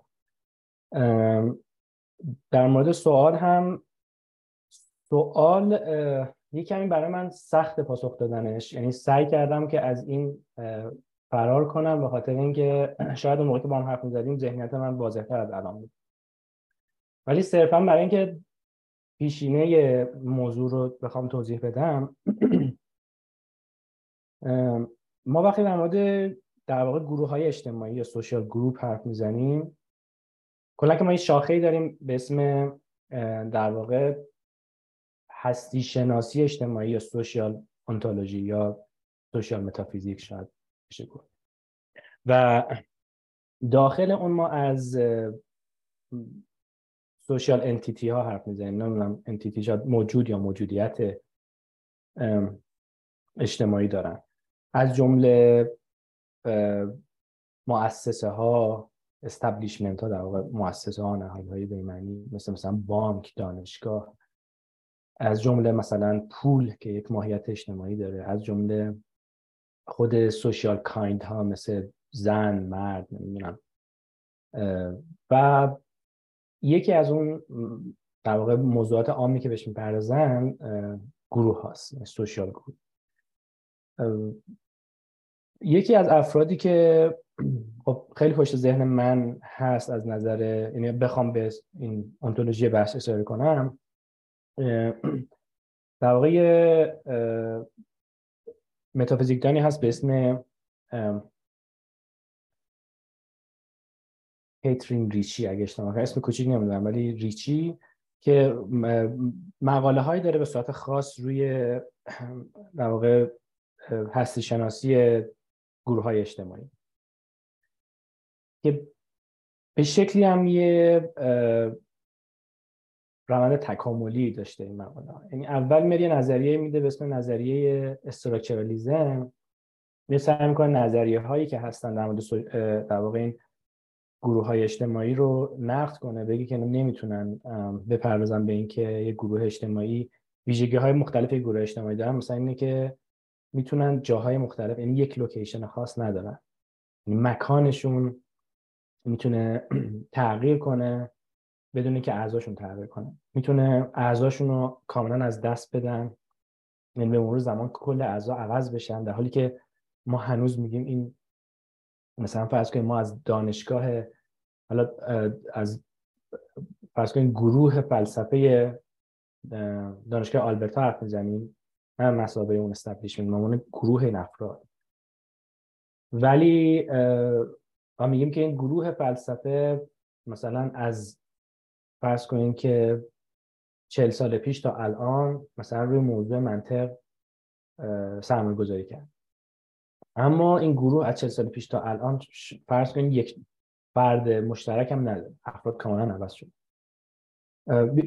در مورد سوال هم سوال یه کمی برای من سخت پاسخ دادنش. یعنی سعی کردم که از این فرار کنم به خاطر اینکه شاید اون موقع که با هم حرف می‌زدیم ذهنیت من واضح‌تر از الان بود. ولی صرفا برای اینکه پیشینه موضوع رو بخوام توضیح بدم. ما وقتی در مورد در واقع گروه های اجتماعی یا سوشال گروپ حرف می‌زنیم کلا که ما این شاخه داریم به اسم در واقع هستی شناسی اجتماعی یا social ontology یا social metaphysics شاید بشه گفت. و داخل اون ما از social entity ها حرف می‌زنیم. نمی‌دونم entity شاید موجود یا موجودیت اجتماعی دارن. از جمله مؤسسه ها استبلیشمنت ها در واقع مؤسسه ها نهادهای بیمنی مثل مثلا بانک دانشگاه. از جمله مثلا پول که یک ماهیت اجتماعی داره. از جمله خود سوشیال کایند ها مثل زن مرد نمی‌دونم. و یکی از اون در واقع موضوعات عامی که بهش می‌پردازن گروه هاست سوشیال گروه. یکی از افرادی که خب خیلی پشت ذهن من هست از نظر یعنی بخوام به این انتولوژی بحث اشاره کنم در واقع متافیزیکدانی هست به اسم کیترین ریچی اگه اشتباه اسم کوچیک نمی‌دونم ولی ریچی که مقاله هایی داره به صورت خاص روی در واقع هستی شناسی گروه های اجتماعی. که به شکلی هم یه روند تکاملی داشته این مقاله. یعنی اول میاد یه نظریه میده به اسم نظریه استراکچرالیزم. می سعی می‌کنه نظریه هایی که هستن در مورد در واقع این گروه های اجتماعی رو نقد کنه بگی که نمی‌تونن بپردازن به اینکه یه گروه اجتماعی ویژگی های مختلف گروه اجتماعی دارن. مثلا اینه که می‌تونن جاهای مختلف یعنی یک لوکیشن خاص ندارن. یعنی مکانشون می‌تونه تغییر کنه بدون که اعضاشون تغییر کنه. می‌تونه اعضاشون رو کاملا از دست بدن. یعنی به مرور زمان کل اعضا عوض بشن در حالی که ما هنوز میگیم این مثلا فرض کنیم ما از دانشگاه حالا از فرض کنیم گروه فلسفه دانشگاه آلبرتا حرف می‌زنیم نه مسابقه اون استبلیشمنت ما گروه این افراد. ولی ما میگیم که این گروه فلسفه مثلا از فرض کنیم که چهل سال پیش تا الان مثلا روی موضوع منطق سرمایه گذاری کرد. اما این گروه از چهل سال پیش تا الان فرض کنیم یک فرد مشترک هم نداره. افراد کاملا عوض شد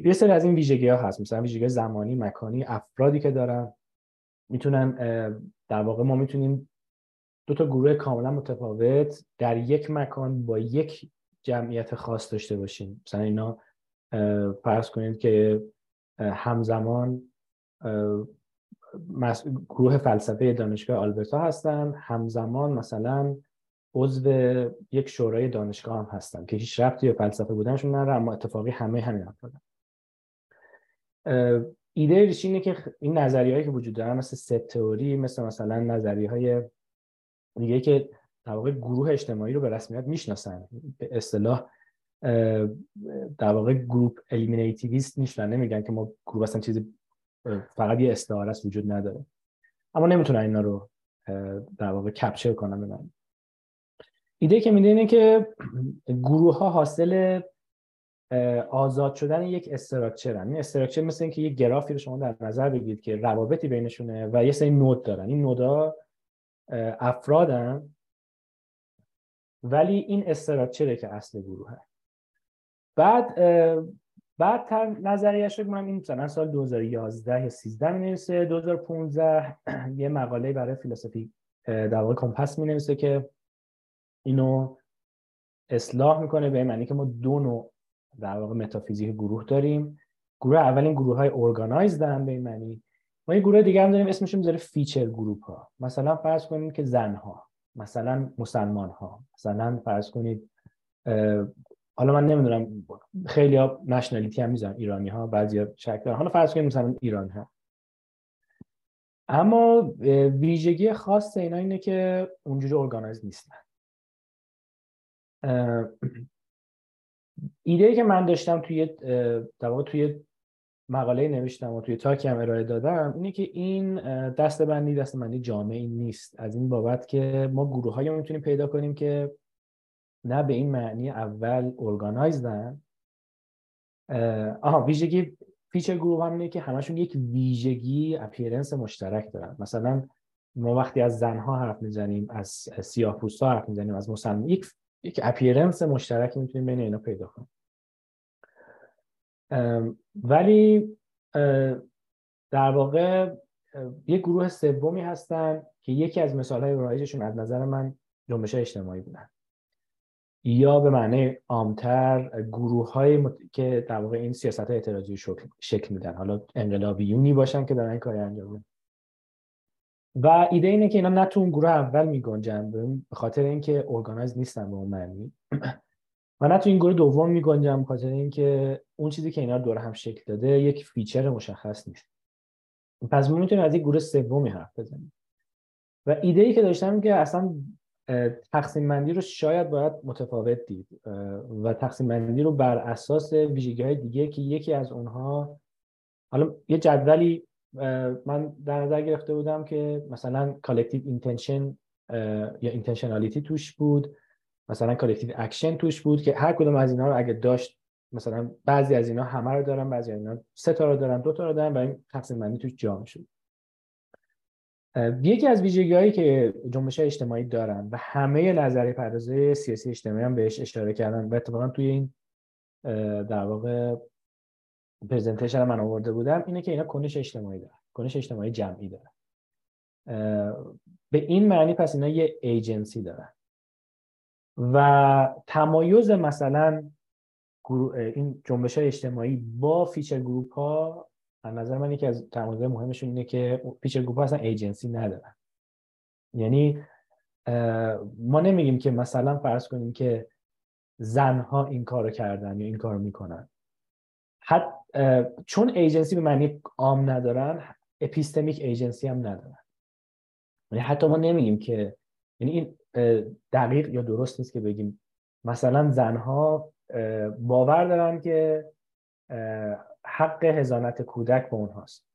یه سری از این ویژگی ها هست. مثلا ویژگی زمانی مکانی افرادی که دارن. می‌تونن در واقع ما می‌تونیم دو تا گروه کاملا متفاوت در یک مکان با یک جمعیت خاص داشته باشیم. مثلا اینا فرض کنید که همزمان گروه فلسفه دانشگاه آلبرتا هستن. همزمان مثلا عضو یک شورای دانشگاه هم هستن که هیچ ربطی به فلسفه بودنشون نداره اما اتفاقی همه همین افرادن ایده اینه که این نظریه‌ای که وجود دارن مثل set theory مثل مثلا نظریه های دیگه که در واقع گروه اجتماعی رو به رسمیت می‌شناسن. به اصطلاح در واقع group eliminativist نیستن نمیگن که ما گروه اصلا چیزی فقط یه استعاره است وجود نداره. اما نمی‌تونن اینا رو در واقع کپچر کنن ببینن ایده که میده اینه که گروه ها حاصل آزاد شدن یک استراکچر این استراکچر مثل اینکه یک گرافی رو شما در نظر بگیرید که روابطی بینشونه و یه سری نود دارن. این نودا افرادن ولی این استراکچره که اصل گروهه. بعد بعد نظریش رو این مثلا سال 2011 یا 13 می نویسه 2015 یه مقاله برای فیلسوفی در واقع کمپس می نویسه که اینو اصلاح می‌کنه به معنی که ما دو نوع در واقع متافیزیک گروه داریم. گروه اولین گروه های organized ان به این معنی. ما یه گروه دیگه هم داریم اسمش می‌ذاره feature group ها مثلا فرض کنید که زن ها مثلا مسلمان ها مثلا فرض کنید حالا من نمی‌دونم خیلی ها نشنالیتی هم میزن ایرانی ها بعضی ها شک دارن حالا فرض کنید مثلا ایران ها. اما ویژگی خاص اینا اینه که اونجوری ارگانایز نیستن. ایده که من داشتم توی در توی مقاله نوشتم و توی تاکی هم ارائه دادم اینه که این دست بندی دست بندی جامعی نیست. از این بابت که ما گروه های می‌تونیم پیدا کنیم که نه به این معنی اول organized ان آها ویژگی feature گروه هم اینه که همشون یک ویژگی appearance مشترک دارن. مثلا ما وقتی از زنها حرف می‌زنیم از سیاه ها حرف می‌زنیم از مسلمان یک یک appearance مشترکی می‌تونیم بین اینا پیدا کنیم. ولی در واقع یک گروه سومی هستن که یکی از مثال های رایجشون از نظر من جنبش اجتماعی بودن. یا به معنی عامتر گروه های که در واقع این سیاست های اعتراضی شکل میدن. حالا انقلابیونی باشن که دارن کاری انجام و ایده اینه که اینا نه تو اون گروه اول میگنجن به خاطر اینکه organized نیستن به اون معنی. و نه تو این گروه دوم میگنجن به خاطر اینکه اون چیزی که اینا دور هم شکل داده یک feature مشخص نیست. پس ما می‌تونیم از یک گروه سومی حرف بزنیم. و ایده ای که داشتم که اصلا تقسیم بندی رو شاید باید متفاوت دید و تقسیم بندی رو بر اساس ویژگی های دیگه که یکی از اونها حالا یه جدولی من در نظر گرفته بودم که مثلا collective intention یا intentionality توش بود مثلا collective action توش بود که هر کدوم از اینا رو اگه داشت مثلا بعضی از اینا همه رو دارن بعضی از اینا سه تا رو دارن دو تا رو دارن و این تقسیم بندی توش جا شد یکی از ویژگی هایی که جنبش اجتماعی دارن و همه نظریه پردازه سیاسی اجتماعی هم بهش اشاره کردن و اتفاقا توی این در واقع presentation من آورده بودم اینه که اینا کنش اجتماعی دارن کنش اجتماعی جمعی دارن. به این معنی پس اینا یه ایجنسی دارن. و تمایز مثلا این جنبش اجتماعی با feature group ها از نظر من یکی از تمایز مهمشون اینه که feature group اصلا ایجنسی ندارن. یعنی ما نمیگیم که مثلا فرض کنیم که زنها این کارو کردن یا این کارو می‌کنن. حتی چون ایجنسی به معنی عام ندارن epistemic agency هم ندارن. یعنی حتی ما نمیگیم که یعنی این دقیق یا درست نیست که بگیم. مثلا زنها باور دارن که حق هزانت کودک به اونهاست.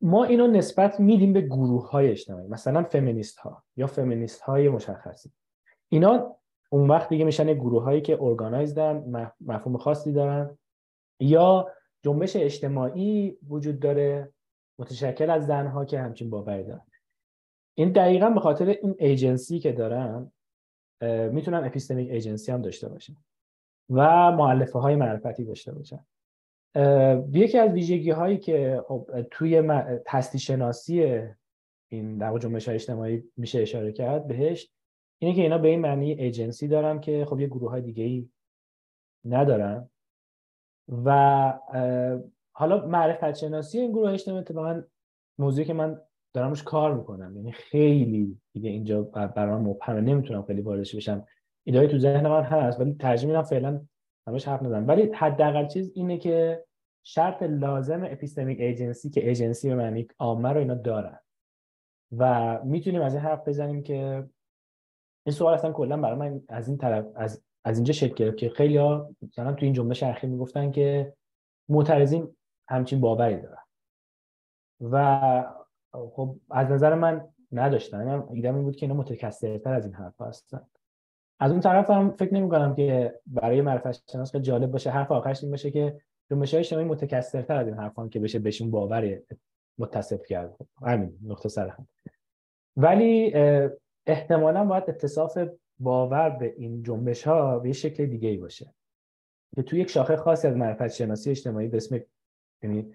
ما اینو نسبت میدیم به گروه های اجتماعی مثلا فمینیست ها یا فمینیست های مشخصی. اینا اون وقت دیگه میشن گروه هایی که ارگانایزدن مفهوم خاصی دارن. یا جنبش اجتماعی وجود داره متشکل از زنها که همچین باوری دارن. این دقیقا به خاطر این ایجنسی که دارن می‌تونن اپیستمیک ایجنسی هم داشته باشن و معلفه های معرفتی داشته باشن. یکی از ویژگی هایی که خب توی هستی شناسی این در جنبش اجتماعی میشه اشاره کرد بهش اینه که اینا به این معنی ایجنسی دارن که خب یه گروه های دیگه ای ندارن و حالا معرفت شناسی این گروه اجتماعی اتفاقا موضوعی که من دارم روش کار می‌کنم. یعنی خیلی دیگه اینجا برام مبهمه نمی‌تونم خیلی واردش بشم. ایده تو ذهن من هست ولی ترجمه میدم فعلا همش حرف نزنم ولی حداقل چیز اینه که شرط لازم اپیستمیک ایجنسی که ایجنسی به معنی عامه رو اینا دارن. و می‌تونیم از این حرف بزنیم که این سوال اصلا کلا برای من از این طرف از از اینجا شکل گرفت که خیلی ها مثلا تو این جنبش اخیر می‌گفتن که معترضین همچین باوری دارن. و خب از نظر من نداشتن. من ایدم این بود که اینا متکثرتر از این حرف هستن. از اون طرف هم فکر نمی کنم که برای معرفت شناس جالب باشه. حرف آخرش این باشه که جنبش های اجتماعی متکثرتر از این حرفان که بشه بهشون باور متصف کرد. همین نقطه سر هم. ولی احتمالا باید اتصاف باور به این جنبش ها به شکل دیگه ای باشه. که توی یک شاخه خاصی از معرفت شناسی اجتماعی به اسم یعنی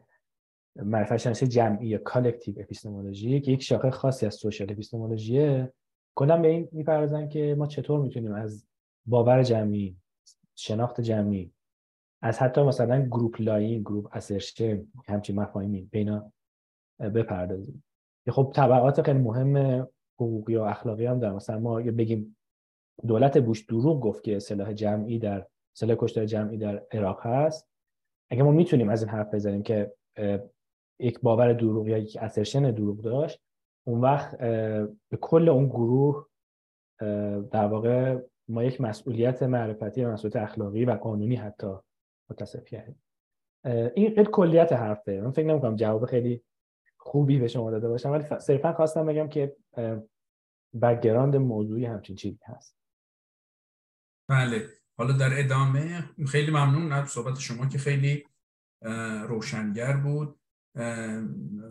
معرفت شناسی جمعی یا collective epistemology که یک شاخه خاصی از social epistemology ه کلا به این می‌پردازن که ما چطور می‌تونیم از باور جمعی شناخت جمعی از حتی مثلا group lying group assertion همچین مفاهیمی اینا بپردازیم. که خب تبعات خیلی مهم حقوقی و اخلاقی هم داره مثلا ما بگیم دولت بوش دروغ گفت که سلاح جمعی در سلاح کشتار جمعی در عراق هست اگه ما می‌تونیم از این حرف بزنیم که یک باور دروغ یا یک اسرشن دروغ داشت اون وقت به کل اون گروه در واقع ما یک مسئولیت معرفتی و مسئولیت اخلاقی و قانونی حتی متصف کردیم. این قد کلیت حرفه. من فکر نمی‌کنم جواب خیلی خوبی به شما داده باشم ولی صرفا خواستم بگم که بکگراند موضوعی همچین چیزی هست. بله. حالا در ادامه خیلی ممنون از صحبت شما که خیلی روشنگر بود.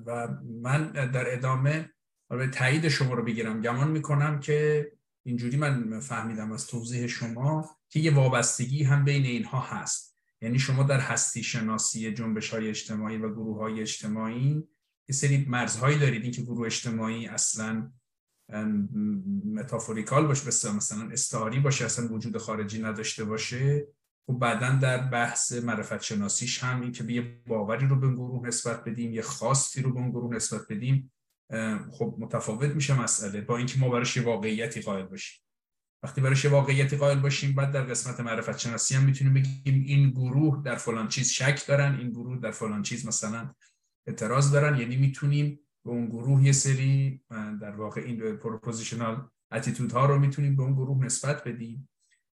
و من در ادامه به تایید شما رو بگیرم. گمان می‌کنم که اینجوری من فهمیدم از توضیح شما که یه وابستگی هم بین اینها هست. یعنی شما در هستی شناسی جنبش های اجتماعی و گروه های اجتماعی یه سری مرزهایی دارید. این که گروه اجتماعی اصلا متافوریکال باشه مثلا استعاری باشه اصلا وجود خارجی نداشته باشه. و خب بعدا در بحث معرفت شناسیش هم این که یه باوری رو به گروه نسبت بدیم یه خاصی رو به اون گروه نسبت بدیم. خب متفاوت میشه مسئله با اینکه ما براش واقعیتی قائل باشیم. وقتی براش واقعیتی قائل باشیم بعد در قسمت معرفت شناسی هم می‌تونیم بگیم این گروه در فلان چیز شک دارن این گروه در فلان چیز مثلا اعتراض دارن. یعنی می‌تونیم به اون گروه یه سری در واقع این propositional attitude ها رو می‌تونیم به اون گروه نسبت بدیم.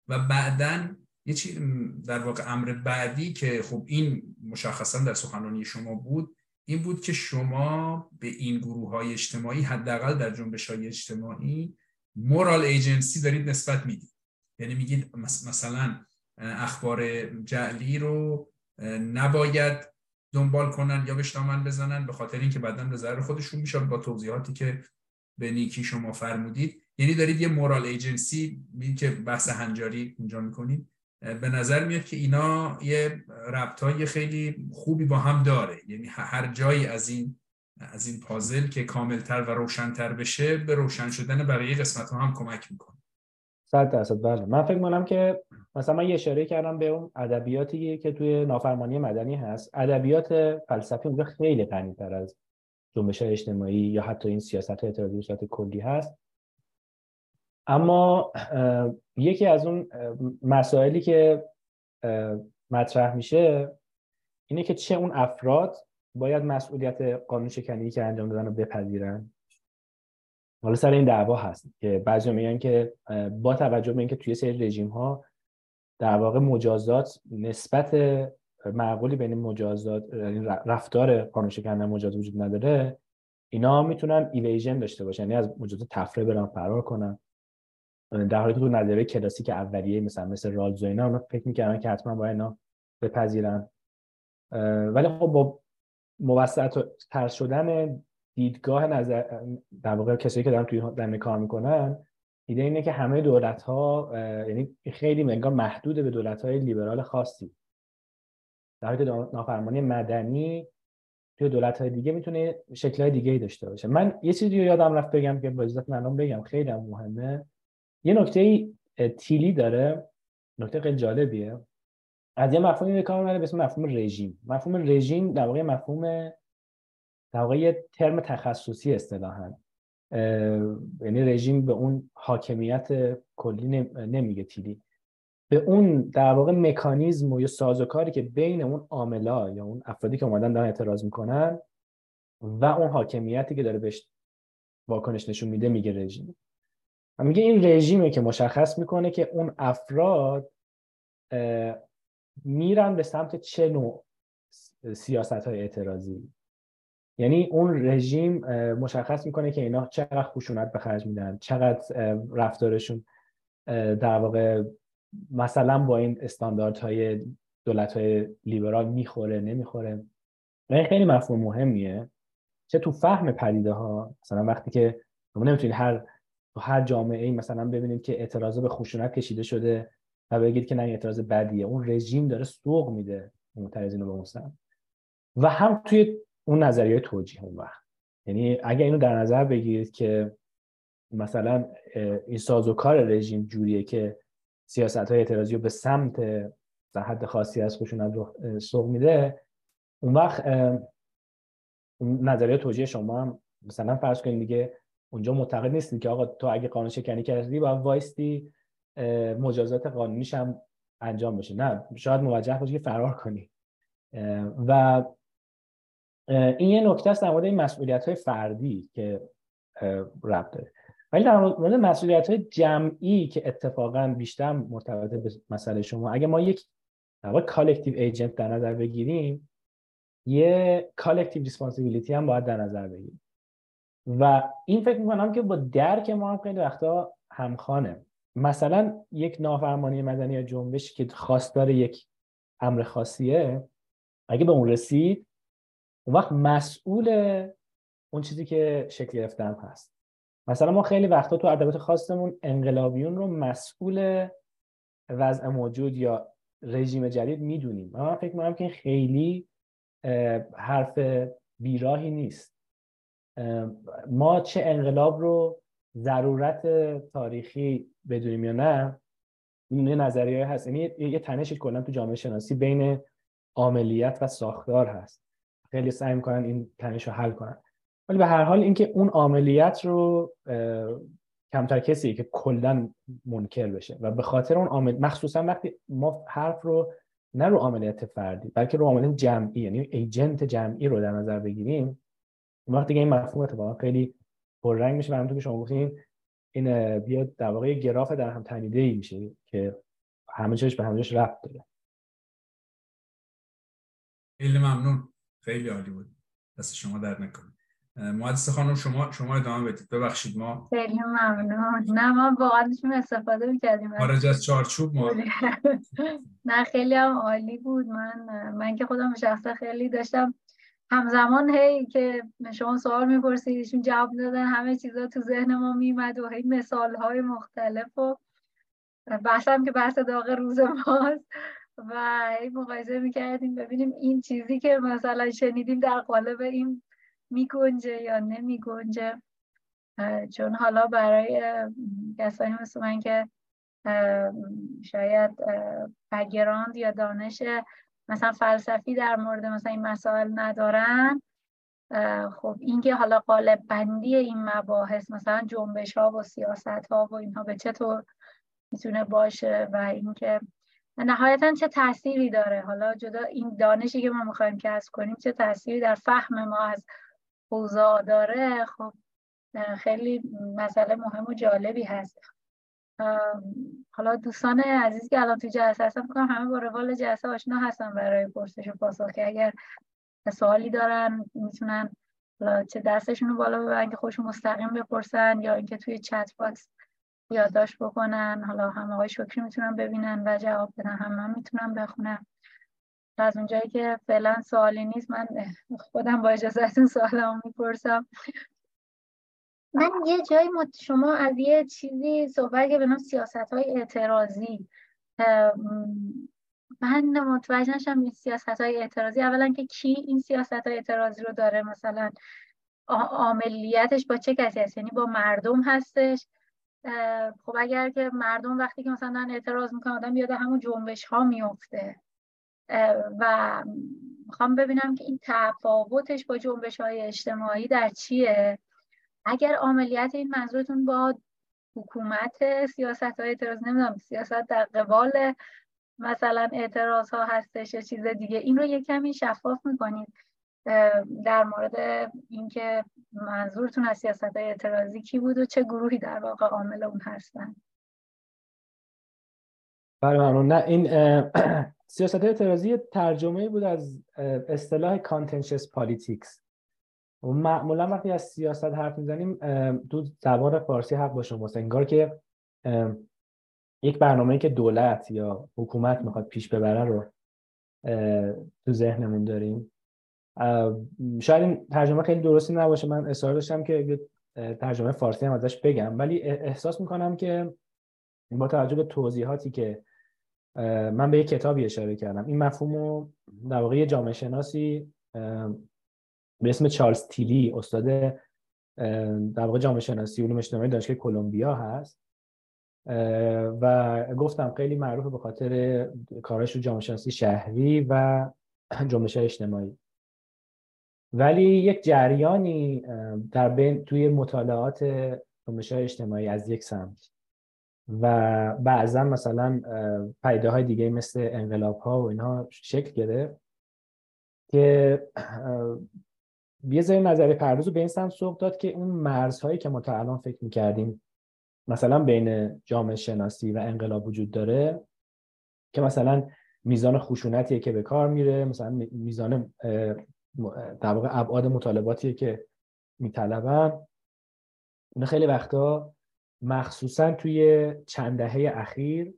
و بعدا یه چیز در واقع امر بعدی که خب این مشخصا در سخنرانی شما بود این بود که شما به این گروه های اجتماعی حداقل در جنبش های اجتماعی moral agency دارید نسبت می‌دید. یعنی میگید مثلا اخبار جعلی رو نباید دنبال کنن یا بهش دامن بزنن به خاطر اینکه بعدا به ضرر خودشون میشه با توضیحاتی که به نیکی شما فرمودید. یعنی دارید یه مورال ایجنسی که بحث هنجاری اونجا می‌کنید. به نظر میاد که اینا یه ربط خیلی خوبی با هم داره. یعنی هر جایی از این از این پازل که کاملتر و روشنتر بشه به روشن شدن بقیه قسمت ها هم کمک می‌کنه. صد درصد بله. من فکر کنم که مثلا من یه اشاره کردم به اون ادبیاتی که توی نافرمانی مدنی هست. ادبیات فلسفی اونجا خیلی غنی‌تر از جنبش اجتماعی یا حتی این سیاست اعتراضی به کلی هست. اما یکی از اون مسائلی که مطرح میشه اینه که چه اون افراد باید مسئولیت قانون شکنی که انجام دادن رو بپذیرن. حالا سر این دعوا هست که بعضی میگن که با توجه به اینکه توی سری رژیم ها در واقع مجازات نسبت معقولی بین مجازات یعنی رفتار قانون شکنی مجازات وجود نداره اینا می‌تونن ایویژن داشته باشن یعنی از مجازات تفره برن فرار کنن. در حالی که تو نظریه کلاسیک اولیه مثلا مثل رالز و اینا اونا فکر می‌کردن که حتما باید اینا بپذیرن. ولی خب با موسط تر شدن دیدگاه نظر در واقع کسایی که دارن توی دنده کار می‌کنن ایده اینه که همه دولت ها یعنی خیلی انگار محدود به دولت های لیبرال خاصی. در حالی که نافرمانی مدنی توی دولت های دیگه می‌تونه شکل های دیگه ای داشته باشه. من یه چیزی رو یادم رفت بگم که با اجازت من بگم خیلی مهمه. یه نکته تیلی داره نکته خیلی جالبیه. از یه مفهومی به کار می‌بره به اسم مفهوم رژیم. مفهوم رژیم در واقع مفهوم در واقع یه ترم تخصصی اصطلاحا. یعنی رژیم به اون حاکمیت کلی نمیگه تیلی. به اون در واقع مکانیزم و یا سازوکاری که بین اون عاملا یا اون افرادی که اومدن دارن اعتراض می‌کنن و اون حاکمیتی که داره بهش واکنش نشون میده میگه رژیم. میگه این رژیمه که مشخص می‌کنه که اون افراد میرن به سمت چه نوع سیاست های اعتراضی. یعنی اون رژیم مشخص می‌کنه که اینا چقدر خشونت به خرج میدن چقدر رفتارشون در واقع مثلا با این استانداردهای دولت های لیبرال می‌خوره نمی‌خوره. و این خیلی مفهوم مهمیه. چه تو فهم پدیده ها مثلا وقتی که نمی‌تونید هر تو هر جامعه ای مثلا ببینید که اعتراض به خشونت کشیده شده و بگید که نه اعتراض بدیه. اون رژیم داره سوق میده معترضین رو به اون و هم توی اون نظریه توجیه اون وقت. یعنی اگر اینو در نظر بگیرید که مثلا این سازوکار رژیم جوریه که سیاست های اعتراضی رو به سمت در حد خاصی از خشونت رو سوق میده اون وقت نظریه توجیه شما هم مثلا فرض کنید دیگه اونجا معتقد نیستی که آقا تو اگه قانون شکنی کردی باید وایستی مجازات قانونیش هم انجام بشه. نه شاید موجه باشه که فرار کنی. و این یه نکته است در مورد مسئولیت های فردی که ربط داره. ولی در مورد مسئولیت های جمعی که اتفاقا بیشتر مرتبط به مسئله شما اگه ما یک در collective agent در نظر بگیریم یه collective responsibility هم باید در نظر بگیریم. و این فکر می‌کنم که با درک ما هم خیلی وقتا همخوانه مثلا یک نافرمانی مدنی یا جنبشی که خواستار یک امر خاصیه اگه به اون رسید اون وقت مسئول اون چیزی که شکل گرفتن هست. مثلا ما خیلی وقتا تو ادبیات خاصمون انقلابیون رو مسئول وضع موجود یا رژیم جدید می‌دونیم. من فکر می‌کنم که خیلی حرف بیراهی نیست. ما چه انقلاب رو ضرورت تاریخی بدونیم یا نه این نظریه هست. یعنی یه تنشی کلا تو جامعه شناسی بین عملیات و ساختار هست. خیلی سعی می‌کنن این تنش رو حل کنن. ولی به هر حال اینکه اون عملیات رو کمتر کسی که کلا منکر بشه و به خاطر اون عامل مخصوصا وقتی ما حرف رو نه رو عملیات فردی بلکه رو عملیات جمعی یعنی ایجنت جمعی رو در نظر بگیریم وقتی که این مفهوم اتفاقا خیلی پررنگ میشه. و همونطور که شما گفتین این بیاد در واقع گراف در هم تنیده ای میشه که همه چیزش به همه رفت داره. خیلی ممنون. خیلی عالی بود. دست شما در نکنه. مهندس خانم شما شما ادامه بدید. ببخشید ما. خیلی ممنون. نه ما واقعا استفاده می‌کردیم. خارج از چارچوب ما. نه خیلی هم عالی بود. من من که خودم شخصا خیلی داشتم همزمان هی که شما سوال میپرسیدشون جواب دادن همه چیزا تو ذهن ما میمد و هی مثال های مختلف و بحثم که بحث داغ روز ماست. و هی مقایسه می‌کردیم ببینیم این چیزی که مثلا شنیدیم در قالب این میگنجه یا نمیگنجه. چون حالا برای کسانی مثل من که شاید بگراند یا دانش مثلا فلسفی در مورد مثلا این مسائل ندارن. خب اینکه حالا قالب بندی این مباحث مثلا جنبش ها و سیاست ها و اینها به چطور می‌تونه باشه و اینکه نهایتا چه تأثیری داره؟ حالا جدا این دانشی که ما می‌خوایم کسب کنیم چه تأثیری در فهم ما از اوضاع داره؟ خب خیلی مسئله مهم و جالبی هست. حالا دوستان عزیز که الان تو جلسه هستن می‌کنم همه با روال جلسه آشنا هستن برای پرسش و پاسخ. که اگر سوالی دارن می‌تونن چه دستشون رو بالا ببرن که خودشون مستقیم بپرسن یا اینکه توی چت باکس یادداشت بکنن. حالا هم آقای شکری می‌تونن ببینن و جواب بدن هم من می‌تونم بخونم از اونجایی که فعلا سوالی نیست من خودم با اجازهتون سوالمو می‌پرسم. من یه جایی مت... شما از یه چیزی صحبت که به نام سیاست های اعتراضی من متوجه نشم این سیاست های اعتراضی. اولا که کی این سیاست های اعتراضی رو داره؟ مثلا عملیاتش با چه کسی هست؟ یعنی با مردم هستش. خب اگر که مردم وقتی که مثلا اعتراض می‌کنن آدم یاد همون جنبش ها میفته و می‌خوام ببینم که این تفاوتش با جنبش های اجتماعی در چیه؟ اگر عملیات این منظورتون با حکومت سیاست های اعتراض نمی‌دونم سیاست در قبال مثلا اعتراض ها هستش یا چیز دیگه این رو یک کمی شفاف می‌کنید در مورد اینکه منظورتون از سیاست های اعتراضی کی بود و چه گروهی در واقع عامل اون هستن. بله ممنون نه این سیاست اعتراضی ترجمه بود از اصطلاح contentious politics معمولا وقتی از سیاست حرف می‌زنیم تو زبان فارسی حق با شماست. انگار که یک برنامه که دولت یا حکومت می‌خواد پیش ببره رو تو ذهنمون داریم. شاید این ترجمه خیلی درستی نباشه. من اصرار داشتم که ترجمه فارسی هم ازش بگم. ولی احساس می‌کنم که با توجه به توضیحاتی که من به یک کتابی اشاره کردم. این مفهوم رو در واقع جامعه شناسی به اسم چارلز تیلی استاد در واقع جامعه شناسی علوم اجتماعی دانشگاه کلمبیا هست. و گفتم خیلی معروفه به خاطر کارش رو جامعه شناسی شهری و جنبش اجتماعی. ولی یک جریانی در بین توی مطالعات جنبش اجتماعی از یک سمت. و بعضا مثلا پیده های دیگه مثل انقلاب ها و اینها شکل گرفت که یه ذره نظری پرداز رو به این سمت سوق داد که اون مرزهایی که ما تا الان فکر می‌کردیم مثلا بین جامعه شناسی و انقلاب وجود داره که مثلا میزان خشونتیه که به کار میره مثلا میزان در واقع ابعاد مطالباتیه که میطلبن. اون خیلی وقتا مخصوصا توی چند دهه اخیر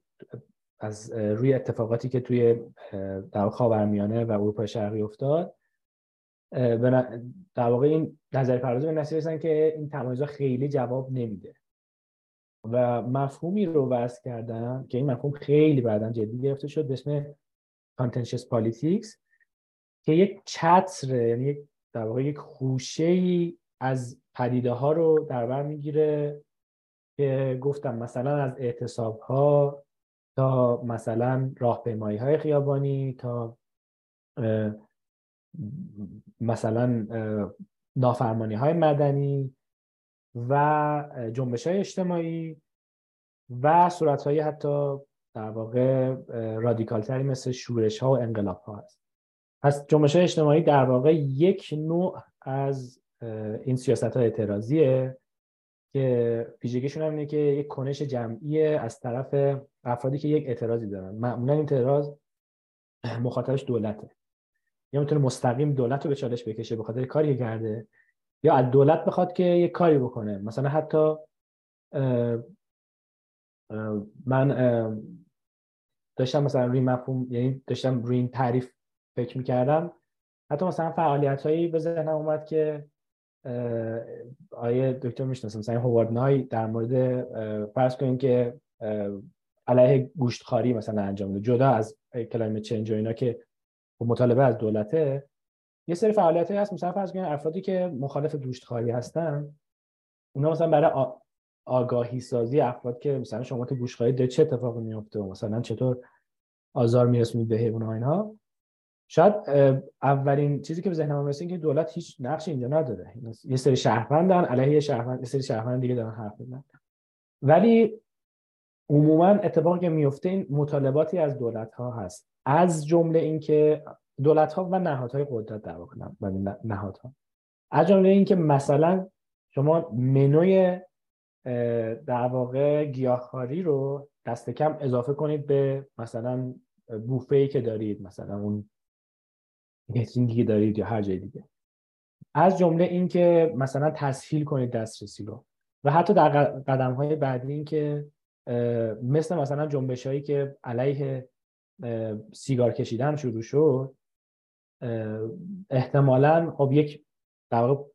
از روی اتفاقاتی که توی در خاورمیانه و اروپای شرقی افتاد در واقع این نظریه پردازی به نتیجه که این تمایزها خیلی جواب نمیده. و مفهومی رو وضع کردن که این مفهوم خیلی بعدا جدی گرفته شد به اسم contentious politics که یک چتر یعنی در واقع یک خوشه ای از پدیده ها رو در بر می‌گیره که گفتم مثلا از اعتصاب ها تا مثلا راهپیمایی های خیابانی تا مثلا نافرمانی های مدنی و جنبش های اجتماعی و صورت های حتی در واقع رادیکال تری مثل شورش ها و انقلاب ها هست. پس جنبش های اجتماعی در واقع یک نوع از این سیاست های اعتراضیه که ویژگیشون هم اینه که یک کنش جمعیه از طرف افرادی که یک اعتراضی دارن. معمولا این اعتراض مخاطبش دولته. یا می‌تونه مستقیم دولت رو به چالش بکشه به خاطر کاری کرده یا از دولت بخواد که یک کاری بکنه. مثلا حتی من داشتم مثلا روی مفهوم یعنی داشتم روی این تعریف فکر می‌کردم. حتی مثلا فعالیت هایی به ذهنم اومد که آیه دکتر می‌شناسم مثلا هوارد نای در مورد فرض کنیم که علیه گوشتخاری مثلا انجام میده جدا از کلایمت چنج و اینا که مطالبه از دولته. یه سری فعالیت هست. مثلا فرض کنید افرادی که مخالف گوشتخواری هستن اونا مثلا برای آگاهی سازی افراد که مثلا شما که گوشتخواری ده چه اتفاقی میفته و مثلا چطور آزار میرسونید به حیوان ها اینها شاید اولین چیزی که به ذهنم می‌رسه که دولت هیچ نقشی اینجا نداره. یه سری شهروندن علیه شهروند یه سری شهروند دیگه دارن حرف می‌زنن. ولی عموما اتفاقی که میفته این مطالباتی از دولت ها هست. از جمله اینکه دولت ها و نهادهای قدرت در واقع نهادها. از جمله اینکه مثلا شما منوی در واقع گیاهخواری رو دست کم اضافه کنید به مثلا بوفه ای که دارید مثلا اون کیترینگی که دارید یا هر جای دیگه. از جمله اینکه مثلا تسهیل کنید دسترسی رو. و حتی در قدم های بعدی این که مثل مثلا جنبش هایی که علیه سیگار کشیدن شروع شد. احتمالا خب یک در واقع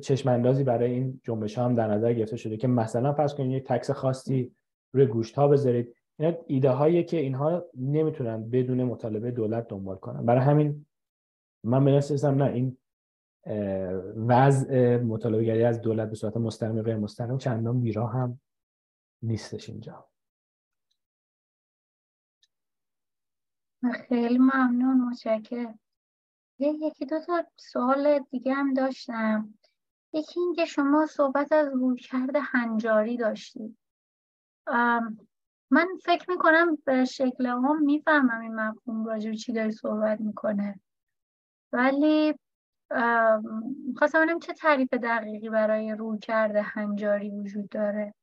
چشم اندازی برای این جنبش ها هم در نظر گرفته شده که مثلا فرض کنید یک تکس خاصی روی گوشت ها بذارید. اینا ایده هایی که اینها نمی‌تونن بدون مطالبه دولت دنبال کنن. برای همین من به نه این وضع مطالبه گری از دولت به صورت مستقیم غیر مستقیم چندان میرا هم نیستش اینجا. خیلی ممنون متشکرم. یکی دو تا سوال دیگه هم داشتم. یکی اینکه شما صحبت از رویکرد هنجاری داشتید من فکر می‌کنم به شکل هم می‌فهمم این مفهوم راجع چی داری صحبت می‌کنه. ولی خواستم ببینم چه تعریف دقیقی برای رویکرد هنجاری وجود داره.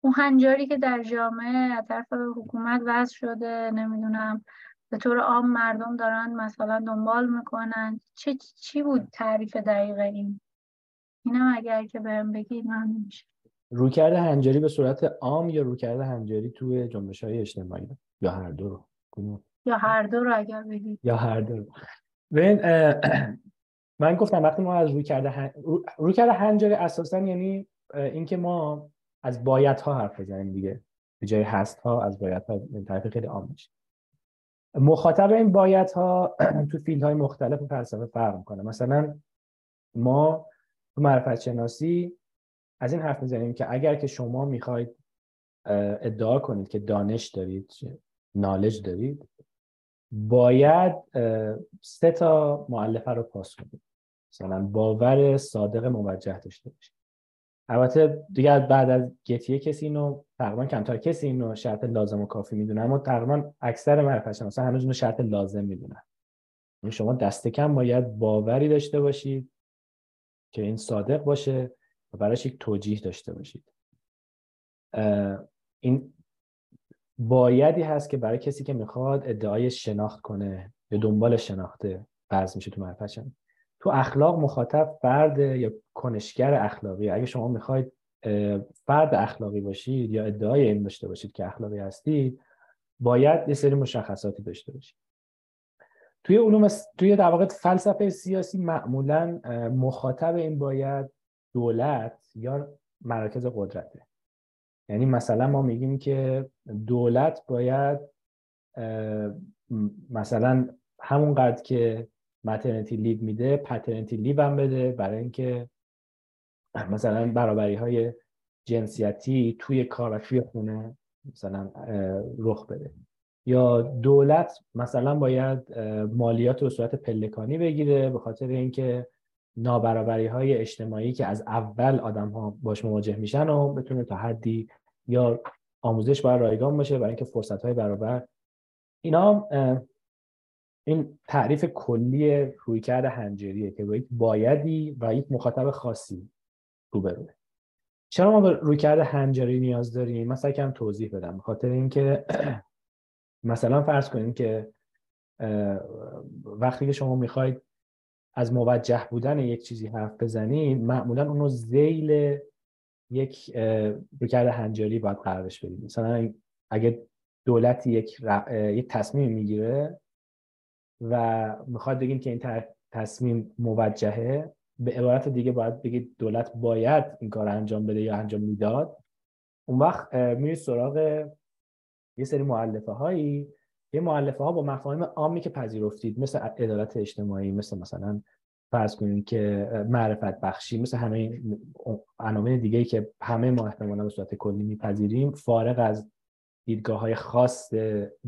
اون هنجاری که در جامعه از طرف حکومت وضع شده نمی‌دونم به طور عام مردم دارن مثلا دنبال می‌کنن. چه چی بود تعریف دقیق این؟ اینم اگر که بهم بگید من میشه رویکرد هنجاری به صورت عام یا رویکرد هنجاری توی جنبش های اجتماعی؟ یا هر دو رو؟ یا هر دو رو اگر بگید. یا هر دو رو. من گفتم وقتی ما از رویکرد هن... رویکرد هنجاری اساسا یعنی اینکه ما از باید ها حرف بزنیم دیگه. به جای هست ها از باید ها طرف خیلی عام میشه مخاطب این باید ها تو فیلد های مختلف فلسفه فرق می‌کنه. مثلا ما تو معرفت شناسی از این حرف می‌زنیم که اگر که شما می‌خواید ادعا کنید که دانش دارید نالج دارید باید سه تا معلفه رو پاس کنید. مثلا باور صادق موجه داشته باشید. البته دیگه بعد از گتیه کسی اینو تقریبا کمتر کسی اینو شرط لازم و کافی می‌دونه اما تقریبا اکثر معرفت شناسا هنوز اینو شرط لازم می‌دونن. یعنی شما دست کم باید باوری داشته باشید که این صادق باشه و براش یک توجیه داشته باشید. این بایدی هست که برای کسی که می‌خواد ادعای شناخت کنه یا دنبال شناخته فرض میشه تو معرفت تو اخلاق مخاطب فرد یا کنشگر اخلاقی. اگه شما می‌خواید فرد اخلاقی باشید یا ادعای این داشته باشید که اخلاقی هستید باید یه سری مشخصاتی داشته باشید. توی علوم توی در واقع فلسفه سیاسی معمولا مخاطب این باید دولت یا مراکز قدرته. یعنی مثلا ما میگیم که دولت باید مثلا همون قدر که مترنتی لیو میده پترنتی لیو هم بده برای اینکه مثلا برابری های جنسیتی توی کار و توی خونه مثلا رخ بده. یا دولت مثلا باید مالیات رو صورت پلکانی بگیره به خاطر اینکه نابرابری های اجتماعی که از اول آدم ها باش مواجه میشن و بتونه تا حدی یا آموزش باید رایگان باشه برای اینکه فرصت های برابر اینا این تعریف کلی رویکرد هنجریه که با یک بایدی و یک مخاطب خاصی روبروه چرا ما به رویکرد هنجری نیاز داریم؟ مثلا کم توضیح بدم. به خاطر اینکه مثلا فرض کنیم که وقتی که شما می‌خواید از موجه بودن یک چیزی حرف بزنید معمولا اونو زیل یک رویکرد هنجاری باید قرارش بدید. مثلا اگه دولتی یک, یک تصمیم می‌گیره و می‌خواد بگیم که این تصمیم موجهه. به عبارت دیگه باید بگید دولت باید این کار انجام بده یا انجام می‌داد. اون وقت میرید سراغ یه سری معلفه هایی یه معلفه ها با مفاهیم عامی که پذیرفتید مثل عدالت اجتماعی مثل مثلا فرض کنید که معرفت بخشی مثل همه عناوین دیگه ای که همه ما احتمالا به صورت کلی میپذیریم فارغ از دیدگاه های خاص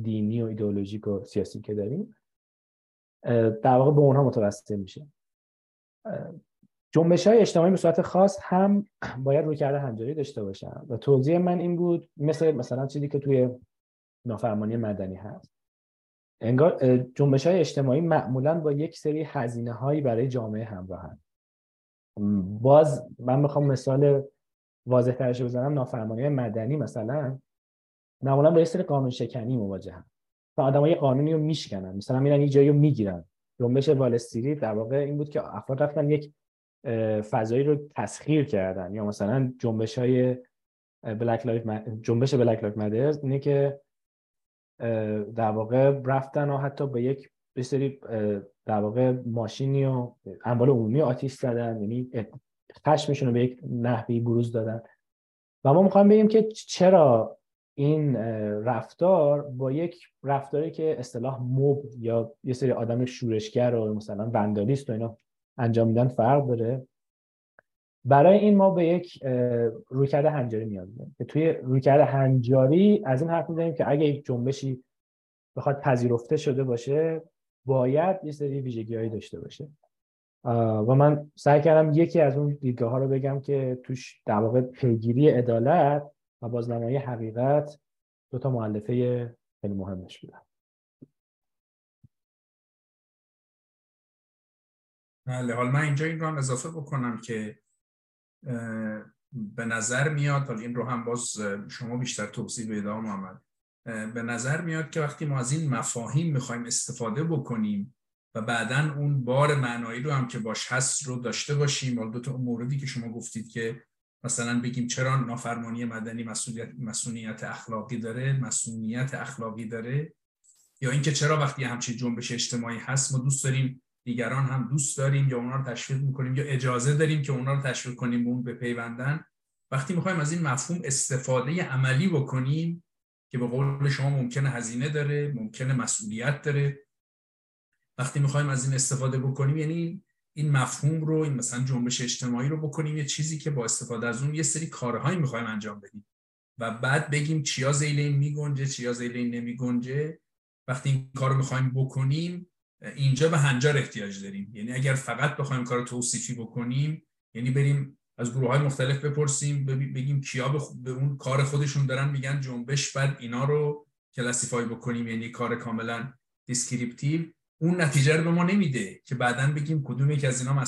دینی و ایدئولوژیک و سیاسی که داریم. در واقع به اونها متوسط میشه. جنبش های اجتماعی به صورت خاص هم باید روی کرده هنجاری داشته باشن و توضیح من این بود مثل مثلا چیزی که توی نافرمانی مدنی هست. انگار جنبش های اجتماعی معمولا با یک سری هزینه هایی برای جامعه همراهن باز من می‌خوام مثال واضح ترش بزنم. نافرمانی مدنی مثلا معمولا با یک سری قانون شکنی مواجهن و آدمای قانونی رو میشکنن. مثلا میرن یه جایی رو می‌گیرن. جنبش وال در واقع این بود که افراد رفتن یک فضایی رو تسخیر کردن. یا مثلا جنبش های Black Lives جنبش Black Lives Matter اینه که در واقع رفتن و حتی به یک به در واقع ماشین و اموال عمومی آتیش زدن. یعنی خشمشون رو به یک نحوی بروز دادن. و ما می‌خوایم بگیم که چرا این رفتار با یک رفتاری که اصطلاح mob یا یه سری آدم شورشگر و مثلا vandalist و اینا انجام میدن فرق داره. برای این ما به یک رویکرد هنجاری نیاز داریم که توی رویکرد هنجاری از این حرف می‌زنیم که اگه یک جنبشی بخواد پذیرفته شده باشه باید یه سری ویژگی داشته باشه. و من سعی کردم یکی از اون دیدگاه ها رو بگم که توش در واقع پیگیری عدالت و بازنمایی حقیقت دو تا معلفه خیلی مهمش بودن. بله حالا من اینجا این رو هم اضافه بکنم که به نظر میاد حالا این رو هم باز شما بیشتر توضیح بده محمد. به نظر میاد که وقتی ما از این مفاهیم می‌خوایم استفاده بکنیم و بعدا اون بار معنایی رو هم که باش هست رو داشته باشیم حالا دو تا موردی که شما گفتید که مثلا بگیم چرا نافرمانی مدنی مسئولیت مسئولیت اخلاقی داره مسئولیت اخلاقی داره؟ یا اینکه چرا وقتی همچین جنبش اجتماعی هست ما دوست داریم دیگران هم دوست داریم یا اونا رو تشویق می‌کنیم یا اجازه داریم که اونا رو تشویق کنیم اون به پیوندن؟ وقتی می‌خوایم از این مفهوم استفاده عملی بکنیم که به قول شما ممکنه هزینه داره ممکنه مسئولیت داره وقتی می‌خوایم از این استفاده بکنیم یعنی این مفهوم رو این مثلا جنبش اجتماعی رو بکنیم یه چیزی که با استفاده از اون یه سری کارهایی می‌خوایم انجام بدیم. و بعد بگیم چیا ذیل این میگنجه چیا ذیل این نمیگنجه. وقتی این کار رو می‌خوایم بکنیم اینجا به هنجار احتیاج داریم. یعنی اگر فقط بخوایم کار توصیفی بکنیم یعنی بریم از گروه های مختلف بپرسیم بگیم کیا به, اون کار خودشون دارن میگن جنبش بعد اینا رو classify بکنیم. یعنی کار کاملا descriptive اون نتیجه رو به ما نمیده که بعدا بگیم کدوم یک از اینا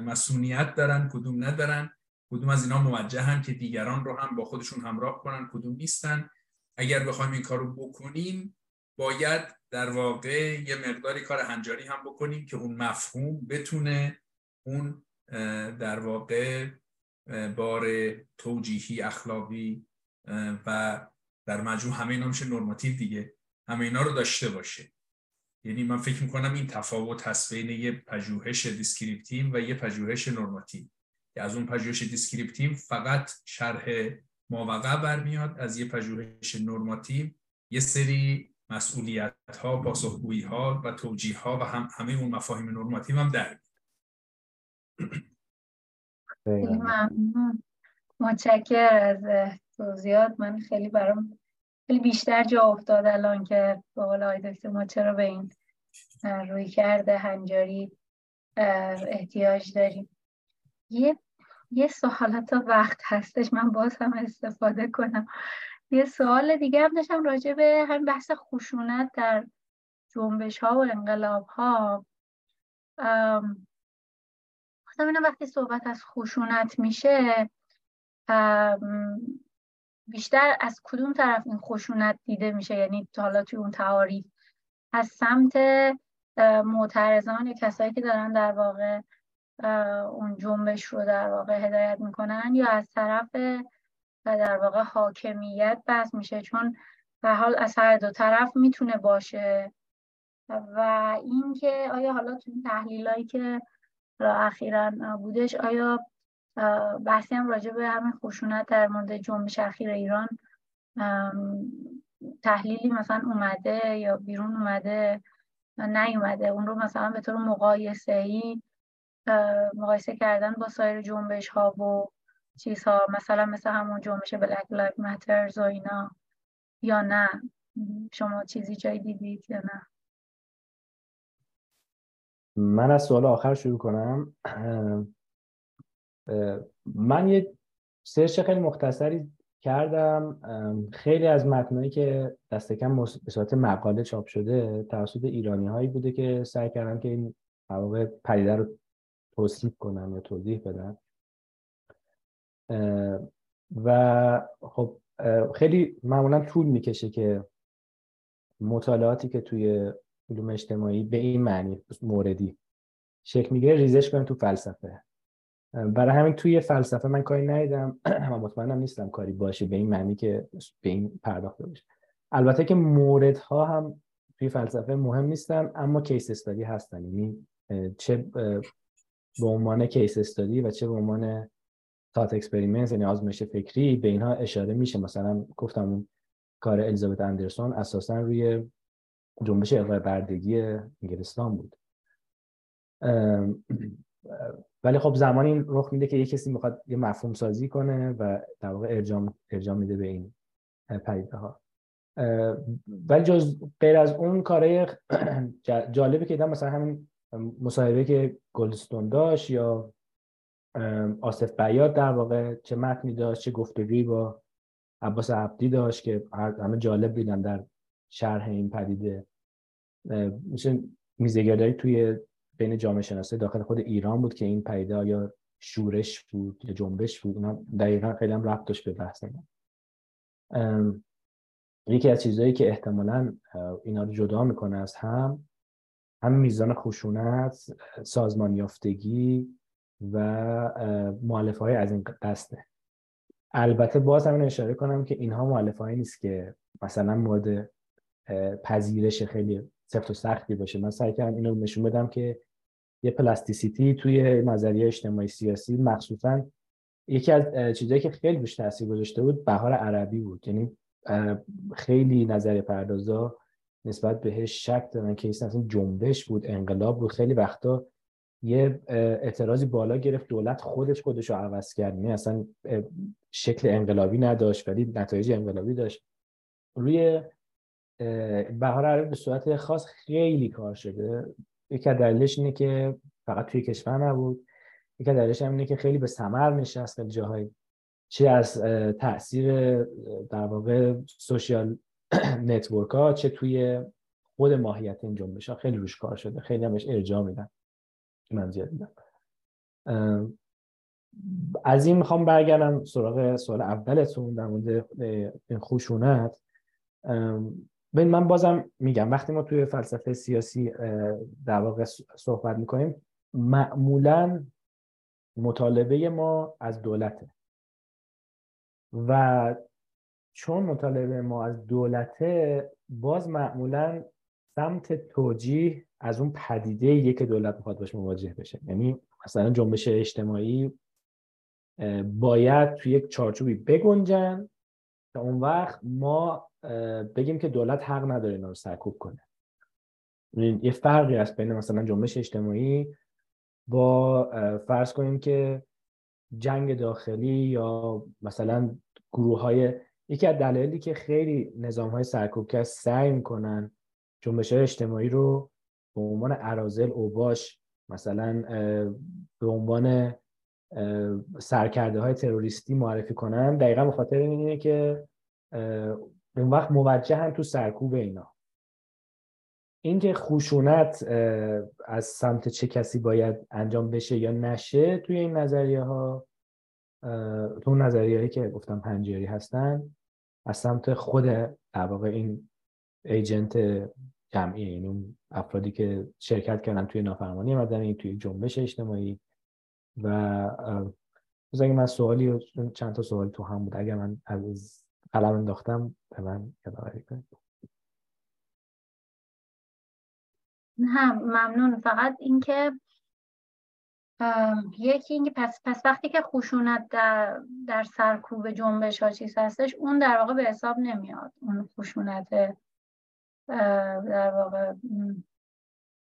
مسئولیت دارن کدوم ندارن کدوم از اینا موجهن که دیگران رو هم با خودشون همراه کنن کدوم نیستن. اگر بخوایم این کار رو بکنیم باید در واقع یه مقداری کار هنجاری هم بکنیم که اون مفهوم بتونه اون در واقع بار توجیهی اخلاقی و در مجموع همه اینا میشه normative دیگه. همه اینا رو داشته باشه. یعنی من فکر می‌کنم این تفاوت هست بین یه پژوهش descriptive و یه پژوهش normative که از اون پژوهش descriptive فقط شرح ماوقع برمیاد از یه پژوهش normative یه سری مسئولیت ها پاسخگویی ها و توجیه ها و هم همه اون مفاهیم normative هم در متشکر از توضیحات. من خیلی برام خیلی بیشتر جا افتاد الان که به قول دکتر ما چرا به این روی کرده هنجاری احتیاج داریم. یه یه سوال تا وقت هستش من باز هم استفاده کنم. یه سوال دیگه هم داشتم راجع به همین بحث خشونت در جنبش ها و انقلاب ها خواستم وقتی صحبت از خشونت میشه بیشتر از کدوم طرف این خشونت دیده میشه؟ یعنی حالا توی اون تعاریف از سمت معترضان یا کسایی که دارن در واقع اون جنبش رو در واقع هدایت می‌کنن یا از طرف در واقع حاکمیت بس میشه؟ چون به حال از هر دو طرف می‌تونه باشه. و اینکه آیا حالا تو این تحلیلایی که اخیرا بودش آیا بحثی هم راجع به همین خشونت در مورد جنبش اخیر ایران تحلیلی مثلا اومده یا بیرون اومده نیومده. اون رو مثلا به طور مقایسه ای مقایسه کردن با سایر جنبش ها و چیزها مثلا مثل همون جنبش Black Lives Matters و اینا یا نه. شما چیزی جایی دیدید یا نه؟ من از سوال آخر شروع کنم. من یه سرچ خیلی مختصری کردم خیلی از متنایی که دست کم به صورت مقاله چاپ شده توسط ایرانی هایی بوده که سعی کردن که این واقع پدیده رو توصیف کنن یا توضیح بدن و خب خیلی معمولا طول می‌کشه که مطالعاتی که توی علوم اجتماعی به این معنی موردی شکل می‌گیره ریزش کنیم تو فلسفه. برای همین توی فلسفه من کاری ندیدم. و مطمئنم نیستم کاری باشه به این معنی که به این پرداخته بشه البته که موردها هم توی فلسفه مهم نیستن اما case study هستن. یعنی چه به عنوان case study و چه به عنوان thought experiment یعنی آزمایش فکری به اینها اشاره میشه. مثلا گفتم اون کار الیزابت اندرسون اساسا روی جنبش الغای بردگی انگلستان بود. ولی خب زمانی این رخ میده که یه کسی می‌خواد یه مفهوم سازی کنه و در واقع ارجام, ارجام میده به این پدیده ها ولی جز غیر از اون کارهای جالبی که دیدم مثلا همین مصاحبه که گلدستون داشت یا آصف بیاد در واقع چه متنی داشت چه گفتگویی با عباس عبدی داشت که همه جالب دیدن در شرح این پدیده. میشه میزگردهایی توی بین جامعه شناسی داخل خود ایران بود که این پدیده یا شورش بود یا جنبش بود اونا دقیقا خیلی هم ربط داشت به بحث من یکی از چیزهایی که احتمالا اینا رو جدا می‌کنه از هم هم میزان خشونت سازمان یافتگی و معلفه های از این قصده البته باز هم اشاره کنم که اینها معلفه نیست که مثلا مورد پذیرش خیلی سفت و سختی باشه. من سعی کردم اینو نشون بدم که یه پلاستیسیتی توی نظریه اجتماعی سیاسی مخصوصا. یکی از چیزهایی که خیلی بیشتر تاثیر گذاشته بود بهار عربی بود. یعنی خیلی نظریه پردازا نسبت بهش شک دارن که اصلا جنبش بود انقلاب بود. خیلی وقتا یه اعتراضی بالا گرفت دولت خودش خودش رو عوض کرد. یعنی اصلا شکل انقلابی نداشت ولی نتایج انقلابی داشت. روی بهار عربی به صورت خاص خیلی کار شده. یکی دلیلش اینه که فقط توی کشور نبود. یکی دلیلش هم اینه که خیلی به ثمر نشست خیلی جاهایی چه از تاثیر در واقع social network ها چه توی خود ماهیت این جنبش ها. خیلی روش کار شده. خیلی همش ارجاع میدن. من زیاد میدم از این می‌خوام برگردم سراغ سوال اولتون در مورد این خشونت. ببین من بازم میگم وقتی ما توی فلسفه سیاسی در واقع صحبت می‌کنیم معمولا مطالبه ما از دولته. و چون مطالبه ما از دولته باز معمولا سمت توجیه از اون پدیده یک دولت می‌خواد باش مواجه بشه. یعنی مثلا جنبش اجتماعی باید توی یک چارچوبی بگنجن تا اون وقت ما بگیم که دولت حق نداره اینا رو سرکوب کنه. یه فرقی هست بین مثلا جنبش اجتماعی با فرض کنیم که جنگ داخلی یا مثلا گروه های یکی از دلایلی که خیلی نظام های سعی می‌کنن جنبش اجتماعی رو به عنوان عرازل اوباش مثلا به عنوان سرکرده های تروریستی معرفی کنن. دقیقا به خاطر اینه که اون وقت موجه تو سرکوب اینا. اینکه خشونت از سمت چه کسی باید انجام بشه یا نشه توی این نظریه ها تو نظریه که گفتم پنجیاری هستن از سمت خود در واقع این ایجنت جمعی این یعنی اون افرادی که شرکت کردن توی نافرمانی مدنی توی جنبش اجتماعی. و بذار من سوالی چند تا سوالی تو هم بود. اگر من از قلم انداختم به من یادآوری کنید نه ممنون. فقط اینکه یکی اینکه پس, پس وقتی که خشونت در, در سرکوب جنبش ها چیز هستش اون در واقع به حساب نمیاد. اون خشونت در واقع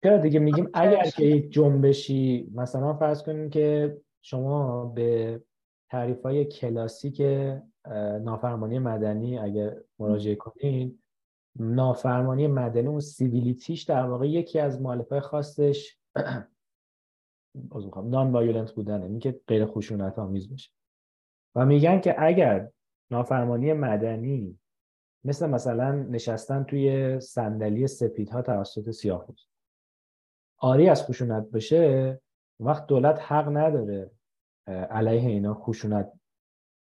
چرا دیگه میگیم اگر که یک جنبشی مثلا فرض کنیم که شما به تعریف های کلاسیک نافرمانی مدنی اگر مراجعه کنین. نافرمانی مدنی و civility ش در واقع یکی از مؤلفه خاصش nonviolent بودنه این که غیر خشونت آمیز باشه. و میگن که اگر نافرمانی مدنی مثل مثلا نشستن توی صندلی سفیدها توسط سیاه‌پوست عاری از خشونت بشه اونوقت دولت حق نداره علیه اینا خشونت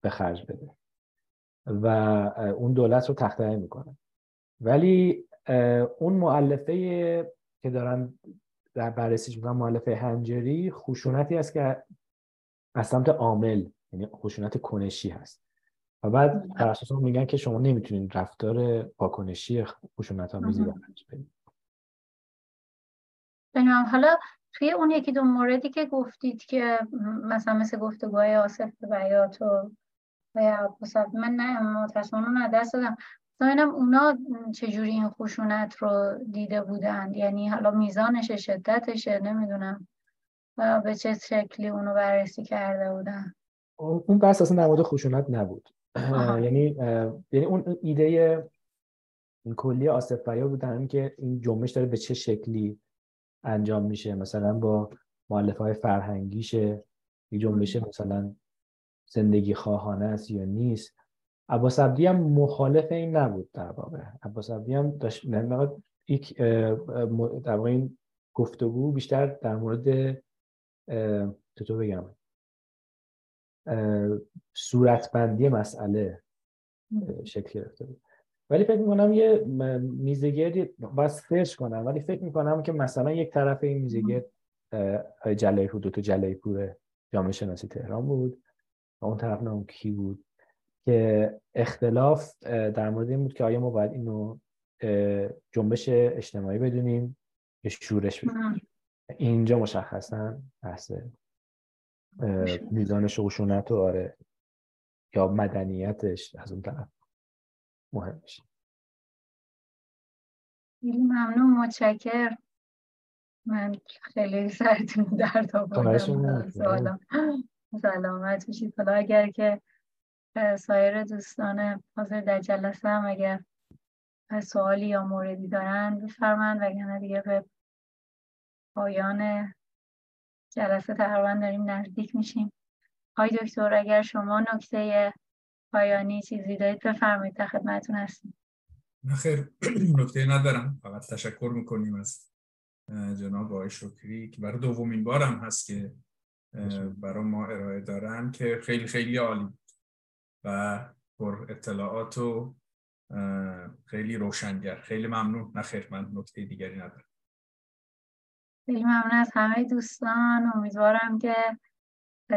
به خرج بده. و اون دولت رو تخته می‌کنه. ولی اون معلفه که دارن در بررسیش می‌کنن معلفه هنجری خشونتی است که از سمت عامل یعنی خشونت کنشی هست. و بعد در اساس میگن که شما نمی‌تونید رفتار پاکنشی خشونت آمیزی رو انجام بدید حالا توی اون یکی دو موردی که گفتید که مثلا مثل گفتگوهای آصف بیات و من نه متاسفانه نه دست دادم. ببینم اونا چجوری این خشونت رو دیده بودند یعنی حالا میزانش شدتشه نمی‌دونم. به چه شکلی اونو بررسی کرده بودن؟ اون بحث اصلا در مورد خشونت نبود. یعنی یعنی اون ایده این کلی آصف بیا بود در که این جنبش داره به چه شکلی انجام میشه. مثلا با معلف های فرهنگیشه. یه جنبش مثلا زندگی خواهانه است یا نیست. عباس عبدی هم مخالف این نبود در واقع. عباس عبدی هم داشت یک در واقع این گفتگو بیشتر در مورد چطور بگم؟ صورتبندی مسئله شکل گرفته بود. ولی فکر می‌کنم یه میزگردی باید سرچ کنم ولی فکر می‌کنم که مثلا یک طرف این میزگرد جلای پور تو جلای پور جامعه شناسی تهران بود و اون طرف نام کی بود؟ که اختلاف در مورد این بود که آیا ما باید اینو جنبش اجتماعی بدونیم یا شورش بدونیم؟ اینجا مشخصا بحث میزان خشونت و آره. یا مدنیتش از اون طرف. مهم میشه. خیلی ممنون متشکر من خیلی سرتون درد آوردم. سلامت بشید حالا اگر که سایر دوستان حاضر در جلسه هم اگر سوالی یا موردی دارن بفرمند وگرنه دیگه به پایان جلسه تقریبا داریم نزدیک میشیم. های دکتر اگر شما نکته پایانی چیزی دارید بفرمایید در خدمتتون هستیم خیر. نکته ندارم. فقط تشکر می‌کنیم از جناب آقای شکری که برای دومین بارم هست که برای ما ارائه دارن که خیلی خیلی عالی و پر اطلاعات و خیلی روشنگر. خیلی ممنون. نخیر من نکته دیگری ندارم. خیلی ممنون از همه دوستان. امیدوارم که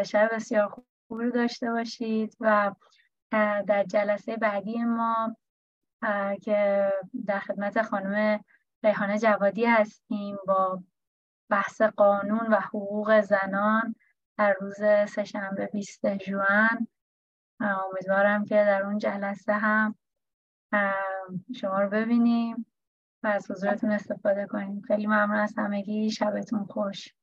شب بسیار خوب رو داشته باشید و در جلسه بعدی ما که در خدمت خانم ریحانه جوادی هستیم با بحث قانون و حقوق زنان در روز سهشنبه 20 جوان. امیدوارم که در اون جلسه هم شما رو ببینیم و از حضورتون استفاده کنیم. خیلی ممنون از همگی. شبتون خوش.